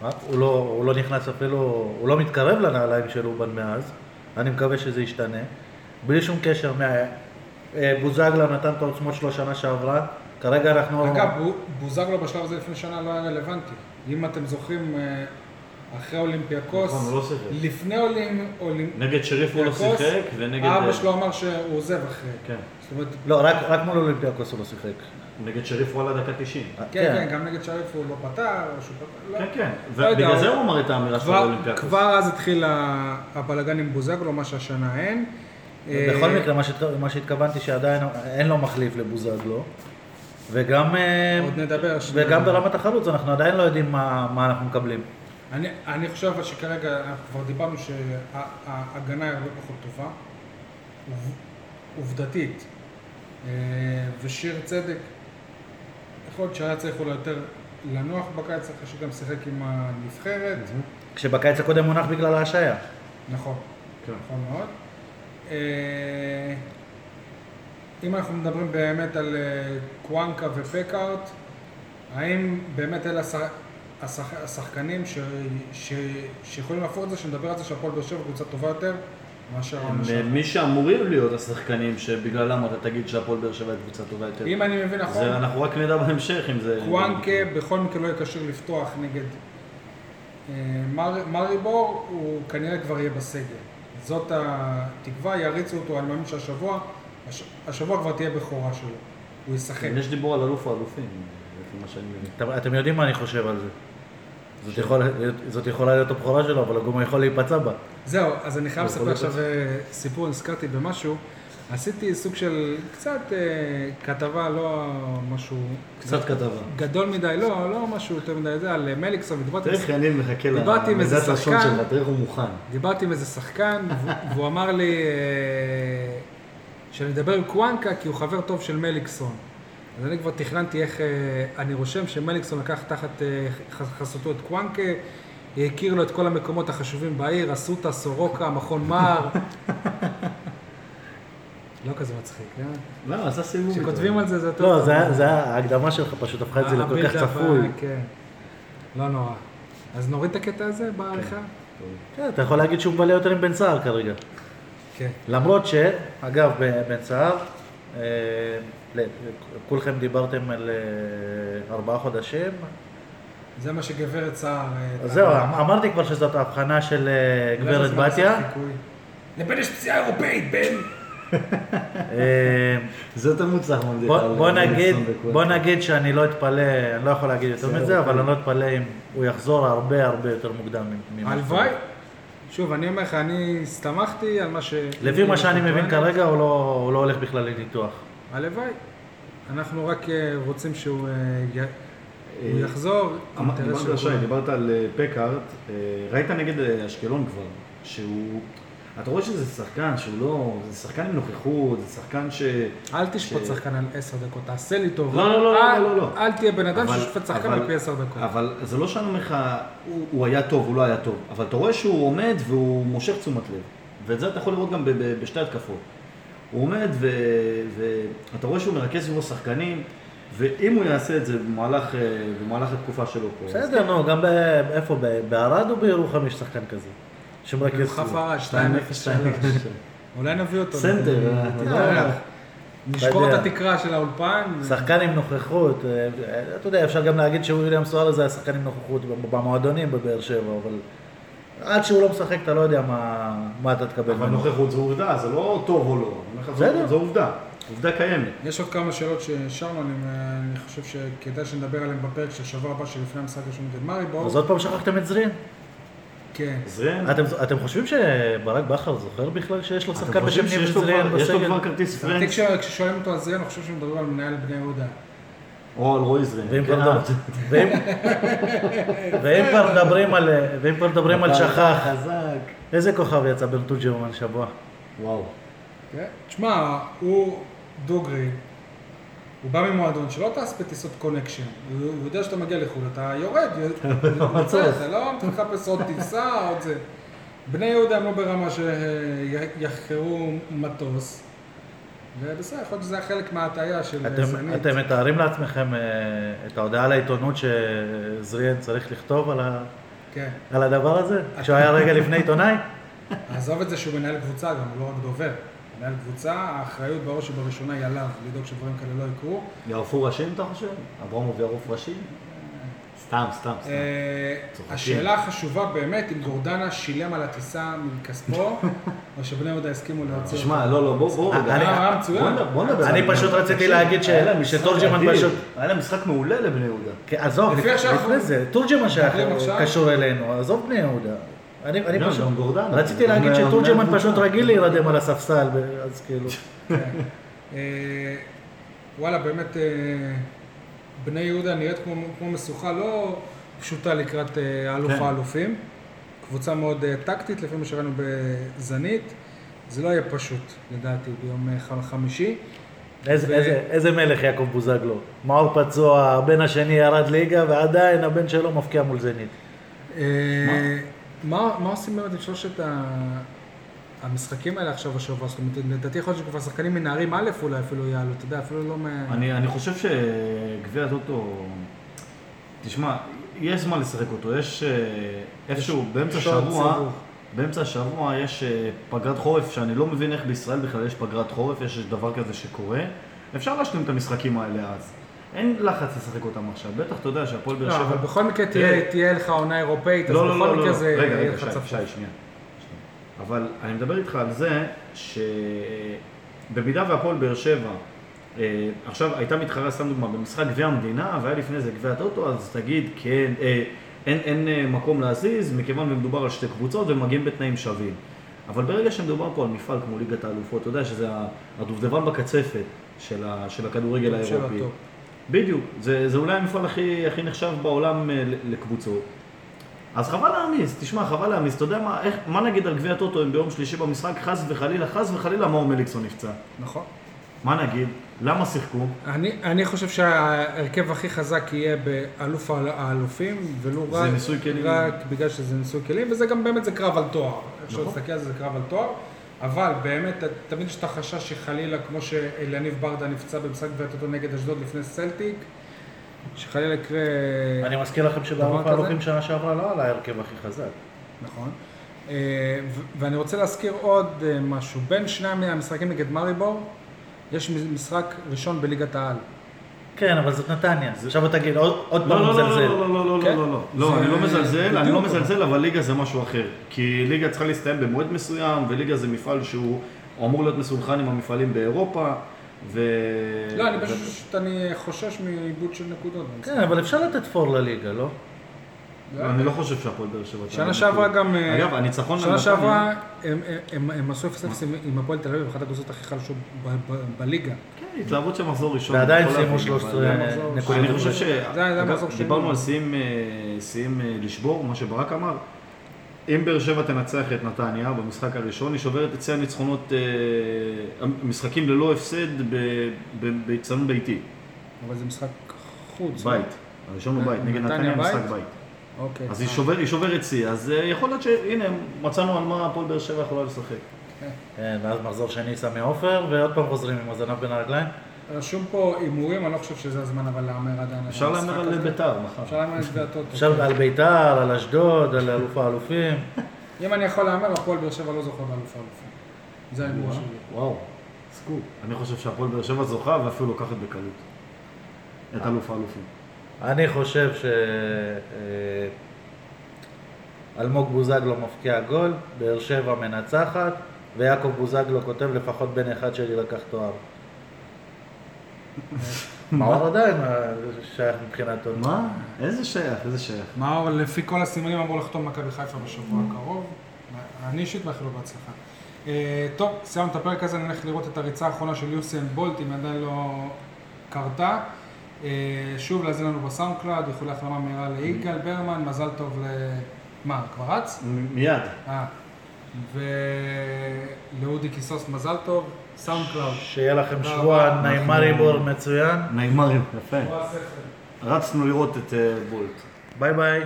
הוא לא, הוא לא נכנס אפילו, הוא לא מתקרב לנעליים של אובן מאז, אני מקווה שזה ישתנה. בלי שום קשר, אה, בוזגלו נתן את העוצמות שלו שנה שעברה, כרגע אנחנו... אגב, בו- בוזגלו בשלב הזה לפני שנה לא היה רלוונטי. אם אתם זוכרים, אה, אחרי אולימפיאקוס, נכון, לא שיחק. לפני אולימ- אולימ- נגד שריף הוא לא אולימפיאקוס, שיחק, ונגד... אבא שלו אמר שהוא עוזב אחרי. כן. זאת אומרת, לא, רק, רק מול אולימפיאקוס הוא לא שיחק. נגד שריף הוא עלה דקה 90. כן, כן, גם נגד שריף הוא לא פתח, או שהוא פתח, לא. כן, כן. לא ובגלל זה הוא- אמר את האמירה שלו באולימפיאקוס. כבר אז התחיל ה- הבלגן עם בוזגלו, מה שהשנה אין. בכל אה, מקרה. מה שהתכוונתי שעדיין אין לו מחליף לבוזגלו, וגם, אה, עוד נדבר. וגם ברמת החלוץ אנחנו עדיין לא יודעים מה, מה אנחנו מקבלים. אני, אני חושב שכרגע, אנחנו כבר דיברנו שההגנה היא הרבה פחות טובה, עוב- עובדתית. אה, ושיר צדק, יכול להיות שהיה צריך אולי יותר לנוח בקיץ, אחרי שגם שיחק עם הנבחרת. כשבקיץ הקודם מונח בגלל ההשעיה. נכון, כן. נכון מאוד. אה, אם אנחנו מדברים באמת על אה, קוואנקה ופקארט, האם באמת אלה השח- השח- השחקנים ש... ש... שיכולים להפוך את זה, שנדבר על זה שהפועל באר שבע קבוצה טובה יותר מאשר העונה שעברה? מי שאמורים להיות השחקנים שבגללם אתה תגיד שהפועל באר שבע היא קבוצה טובה יותר. אם אני מבין נכון, זה אנחנו רק נדע בהמשך אם זה... קוואנקה בכל מקרה לא יהיה כשיר לפתוח נגד אה, מר- מריבור, הוא כנראה כבר יהיה בסגל. זאת התקווה, יריצו אותו, אני מאמין שהשבוע, הש- השבוע כבר תהיה בכורה שלו. הוא ישחק. יש דיבור על אלוף האלופים, לפי מה שאני מבין. אתם, יודעים מה אני חושב על זה. זאת, יכול, זאת יכולה להיות הבכורה שלו, אבל הוא גם יכול להיפצע בה. זהו, אז אני חייב לספר עכשיו אה, סיפור, נזכרתי במשהו. עשיתי סוג של קצת אה, כתבה, לא משהו קצת כתבה. גדול מדי, לא, לא משהו יותר מדי, זה על אה, מליקסון, ודיברתי תראה איך יניב מחכה למידת לשון. שלך, תראה איך הוא מוכן. דיברתי עם איזה שחקן, והוא- והוא אמר לי אה, שאני אדבר עם קוואנקה כי הוא חבר טוב של מליקסון. אז אני כבר תכננתי איך, אה, אני רושם שמליקסון לקח תחת אה, חסותו את קוואנקה, הכיר לו את כל המקומות החשובים בעיר, אסותא, סורוקה, מכון מר. לא כזה מצחיק, אה? לא, עשה סיבוב. כשכותבים על זה זה יותר לא, טוב. זה, ההקדמה שלך פשוט הפכה את זה לכל כך צפוי. אה, כן. לא נורא. אז נוריד את הקטע הזה בעריכה? כן, אתה יכול להגיד שהוא מבלה יותר עם בן סער כרגע. כן. למרות ש, אגב, בן סער, אה, כולכם דיברתם על אה, ארבעה חודשים. זה מה שגברת סער... אה, זהו, טענה. אמרתי כבר שזאת ההבחנה של לא גברת זמן בתיה. לבן יש פציעה אירופאית, בן! זאת המוצלח מבדיחה. בוא, נגיד, שאני לא אתפלא, אני לא יכול להגיד יותר מזה, אבל. אני לא אתפלא אם הוא יחזור הרבה הרבה יותר מוקדם הלוואי. שוב, אני אומר לך, אני הסתמכתי על מה ש... לפי מה שאני מבין טוענת. כרגע, הוא לא הוא לא הולך בכלל לניתוח. הלוואי. אנחנו רק אה, רוצים שהוא אה, י- הוא יחזור. דיברת שי. דיברת על אה, פקארט, אה, ראית נגד אה, אשקלון כבר, שהוא, אתה רואה שזה שחקן שהוא לא, זה שחקן עם נוכחות, זה שחקן ש... אל תשפוט ש- שחקן על עשר דקות, תעשה לי טוב. לא, לא, לא, אל- לא, לא, לא. אל תהיה בן אדם אבל- ששופט שחקן על פי עשר דקות. אבל זה לא שאני אומר לך, הוא, הוא היה טוב, הוא לא היה טוב, אבל אתה רואה שהוא עומד והוא מושך תשומת לב, ואת זה אתה יכול לראות גם ב- ב- בשתי התקפות. הוא עומד ו- ואתה רואה שהוא מרכז סביבו שחקנים, ואם הוא יעשה את זה במהלך, אה, במהלך התקופה שלו פה, בסדר, נו, גם ב... איפה? ב- בערד או בירוחם יש שחקן כזה? שמרכז... חפה 2-0-3. 2-0. אולי נביא אותו. סנטר, אה, אה, נשבור את. התקרה של האולפן. שחקן עם נוכחות, אה, אתה יודע, אפשר גם להגיד שוויליאם סוארז היה שחקן עם נוכחות במועדונים בבאר שבע, אבל עד שהוא לא משחק אתה לא יודע מה, מה אתה תקבל אבל. נוכחות זו עובדה, זה לא טוב או לא, בסדר. זו עובדה, עובדה קיימת. יש עוד כמה שאלות ששרנו, אני, אני חושב שכדאי שנדבר עליהן בפרק של שבוע הבא שלפני המשחק הראשון נגד מאריבור. אז עוד פעם שכחתם את זרין? כן. אתם, אתם חושבים שברק בכר זוכר בכלל שיש לו שחקן בשם ניב לו זרין כבר- יש לו בסגל? כבר כרטיס כש- כששואלים אותו על זה, אני חושב שמדברים על מנהל בני יהודה. או על רועי זרין. ואם כן, כבר אה, מדברים- על, ואם כבר מדברים על שכח, חזק. איזה כוכב יצא בן תורג'מן שבוע? וואו. כן? תשמע, הוא דוגרי, הוא בא ממועדון שלא טס בטיסות connection, הוא יודע שאתה מגיע לחו"ל, אתה יורד, יוצא, אתה לא מחפש עוד טיסה, עוד זה. בני יהודה הם לא ברמה שיחכרו מטוס, ובסדר, יכול להיות שזה היה חלק מההטעיה של אתם, סנית. אתם מתארים לעצמכם אה, את ההודעה לעיתונות שזריאן צריך לכתוב על, ה, כן. על הדבר הזה? כשהוא היה רגע לפני עיתונאי? עזוב את זה שהוא מנהל קבוצה גם, הוא לא רק דובר. מנהל קבוצה, האחריות בראש ובראשונה היא עליו, לדאוג שדברים כאלה לא יקרו. יערפו ראשים אתה חושב? אברמוב יערוף ראשים? סתם, סתם, סתם. אה. השאלה החשובה באמת, אם גורדנה שילם על הטיסה מכספו, או שבני יהודה הסכימו להוציא תשמע, לא, לא, בוא, בוא, רגע. אני- היה מצוין. בוא נ- בוא נדבר. אני פשוט רציתי להגיד שתורג'מן. פשוט- היה להם משחק מעולה לבני יהודה. כן, עזוב, לפני זה, תורג'מן עכשיו? קשור אלינו, עזוב בני יהודה. אני, אני גם- פשוט, גם גורדנה. רציתי גם להגיד שתורג'מן קבוצה. פשוט רגיל להירדם על הספסל, אז כאילו, אה, וואלה, באמת, אה, בני יהודה נראית כמו, כמו משוכה לא פשוטה לקראת אה, אלוף כן. האלופים. קבוצה מאוד טקטית, לפי מה שראינו בזנית. זה לא יהיה פשוט, לדעתי, ביום אה, ח- חמישי. איזה, ו- איזה, איזה מלך יעקב בוזגלו. מאור פצוע, הבן השני ירד ליגה, ועדיין הבן שלו מפקיע מול זנית. אה, מה, מה עושים באמת עם שלושת ה... המשחקים האלה עכשיו השבוע? זאת אומרת, לדעתי יכול להיות שכבר שחקנים מנערים א' אולי אפילו יעלו, אתה יודע, אפילו לא מה... אני, אני חושב שגביע הטוטו, תשמע, יש זמן לשחק אותו, יש אה, איפשהו באמצע השבוע. באמצע השבוע יש אה, פגרת חורף, שאני לא מבין איך בישראל בכלל יש פגרת חורף, יש דבר כזה שקורה, אפשר להשלים את המשחקים האלה אז. אין לחץ לשחק אותם עכשיו, בטח אתה יודע שהפועל באר לא, שבע... אבל בכל מקרה תראה, תהיה, תהיה לך עונה אירופאית, אז לא, לא, בכל לא, מקרה לא, זה יהיה לך שי, צפוף. שי, שנייה. אבל אני מדבר איתך על זה שבמידה והפועל באר שבע, אה, עכשיו הייתה מתחרה, סתם דוגמה, במשחק גביע המדינה, והיה לפני זה גביע הטוטו, אז תגיד, כן, אה, אין, אין אה, מקום להזיז, מכיוון ומדובר על שתי קבוצות ומגיעים בתנאים שווים. אבל ברגע שמדובר פה על מפעל כמו ליגת האלופות, אתה יודע שזה הדובדבן בקצפת של, ה, של הכדורגל האירופי. בדיוק, זה, זה אולי המפעל הכי, הכי נחשב בעולם אה, לקבוצות. אז חבל להעמיס, תשמע, חבל להעמיס, אתה יודע מה, איך, מה נגיד על גביע הטוטו אם ביום שלישי במשחק, חס וחלילה, חס וחלילה מאור מליקסון נפצע. נכון. מה נגיד? למה שיחקו? אני, אני חושב שההרכב הכי חזק יהיה באלוף האל- האלופים, ולו רק. רק בגלל שזה ניסוי כלים, וזה גם באמת זה קרב על תואר. אפשר נכון. להסתכל על זה, זה קרב על תואר, אבל באמת, תמיד יש את החשש שחלילה, כמו שאליניב ברדה נפצע במשחק גביעת נגד אשדוד לפני סלטיק, שחלילה יקרה... אני מזכיר לכם שבאלוף? האלופים שנה שעברה לא עלה ההרכב הכי חזק. נכון. אה, ואני רוצה להזכיר עוד אה, משהו. בין שני המשחקים נגד מאריבור, יש משחק ראשון בליגת העל. כן, אבל זאת נתניה. עכשיו תגיד, עוד עוד פעם לא, לא, לא, מזלזל. לא, לא, לא, כן? לא, לא, לא, לא, זה אני לא מזלזל, אני לא. מזלזל, אבל ליגה זה משהו אחר. כי ליגה צריכה להסתיים במועד מסוים, וליגה זה מפעל שהוא אמור להיות מסונכרן עם המפעלים באירופה, ו... לא, אני ו- פשוט אני חושש מעיבוד של נקודות. כן, אבל אפשר לתת פור לליגה, לא? אני לא חושב שהפועל באר שבע... שנה שעברה גם... אה, אגב, הניצחון שנה שעברה הם- עשו 0-0 עם- עם הפועל תל אביב, אחת הקבוצות הכי חלשות בליגה. כן, התלהבות של מחזור ראשון. ועדיין סיימו להבין, 13 אבל- מחזור נקודות. אני חושב ש... אגב. דיברנו על שיאים, אה, אה, לשבור, מה שברק אמר. אם באר שבע תנצח את נתניה במשחק הראשון, היא שוברת את שיא הניצחונות, משחקים ללא הפסד ב- ב- באיצטדיון ביתי, אבל זה משחק חוץ. לא? בית. הראשון הוא בית, נגד נתניה? משחק בית. אוקיי. אז היא אה. שובר- היא שוברת שיא, אז אה, יכול להיות שהנה, מצאנו על מה הפועל באר שבע יכולה לשחק. כן, ואז מחזור שני סמי עופר, ועוד פעם חוזרים עם הזנב בין הרגליים. רשום פה הימורים, אני לא חושב שזה הזמן אבל להמר עדיין. אפשר להמר על. ביתר מחר. אפשר להמר על זה הטוטו. עכשיו על ביתר, על אשדוד, על אלוף האלופים. אם אני יכול להמר, הפועל באר שבע לא זוכה באלוף האלופים. זה ההימור שלי. וואו, סקופ. אני חושב שהפועל באר שבע זוכה ואפילו לוקחת בקלות. את אלוף האלופים. אני חושב ש... אה, בוזגלו מפקיע גול, באר שבע מנצחת, ויעקב בוזגלו כותב לפחות בן אחד שלי לקח תואר. מאור עדיין אה, שייך מבחינתו. מה? איזה שייך, איזה שייך. מאור לפי כל הסימנים אמור לחתום במכבי חיפה בשבוע הקרוב. אני אישית מאחל לו בהצלחה. אה, טוב, סיימנו את הפרק הזה, נלך לראות את הריצה האחרונה של יוסיאן בולט, אם עדיין לא קרתה. אה, שוב, להאזין לנו בסאונד קלאד, איחולי החלמה מהירה ליגאל ברמן, מזל טוב ל... מה, כבר רץ? מיד. אה. ולאודי קיסוס מזל טוב, סאונד קלאוד. שיהיה לכם שבוע רבה. ניימריבור מצוין. נעימרים, יפה. רצנו לראות את אה, בולט. ביי ביי.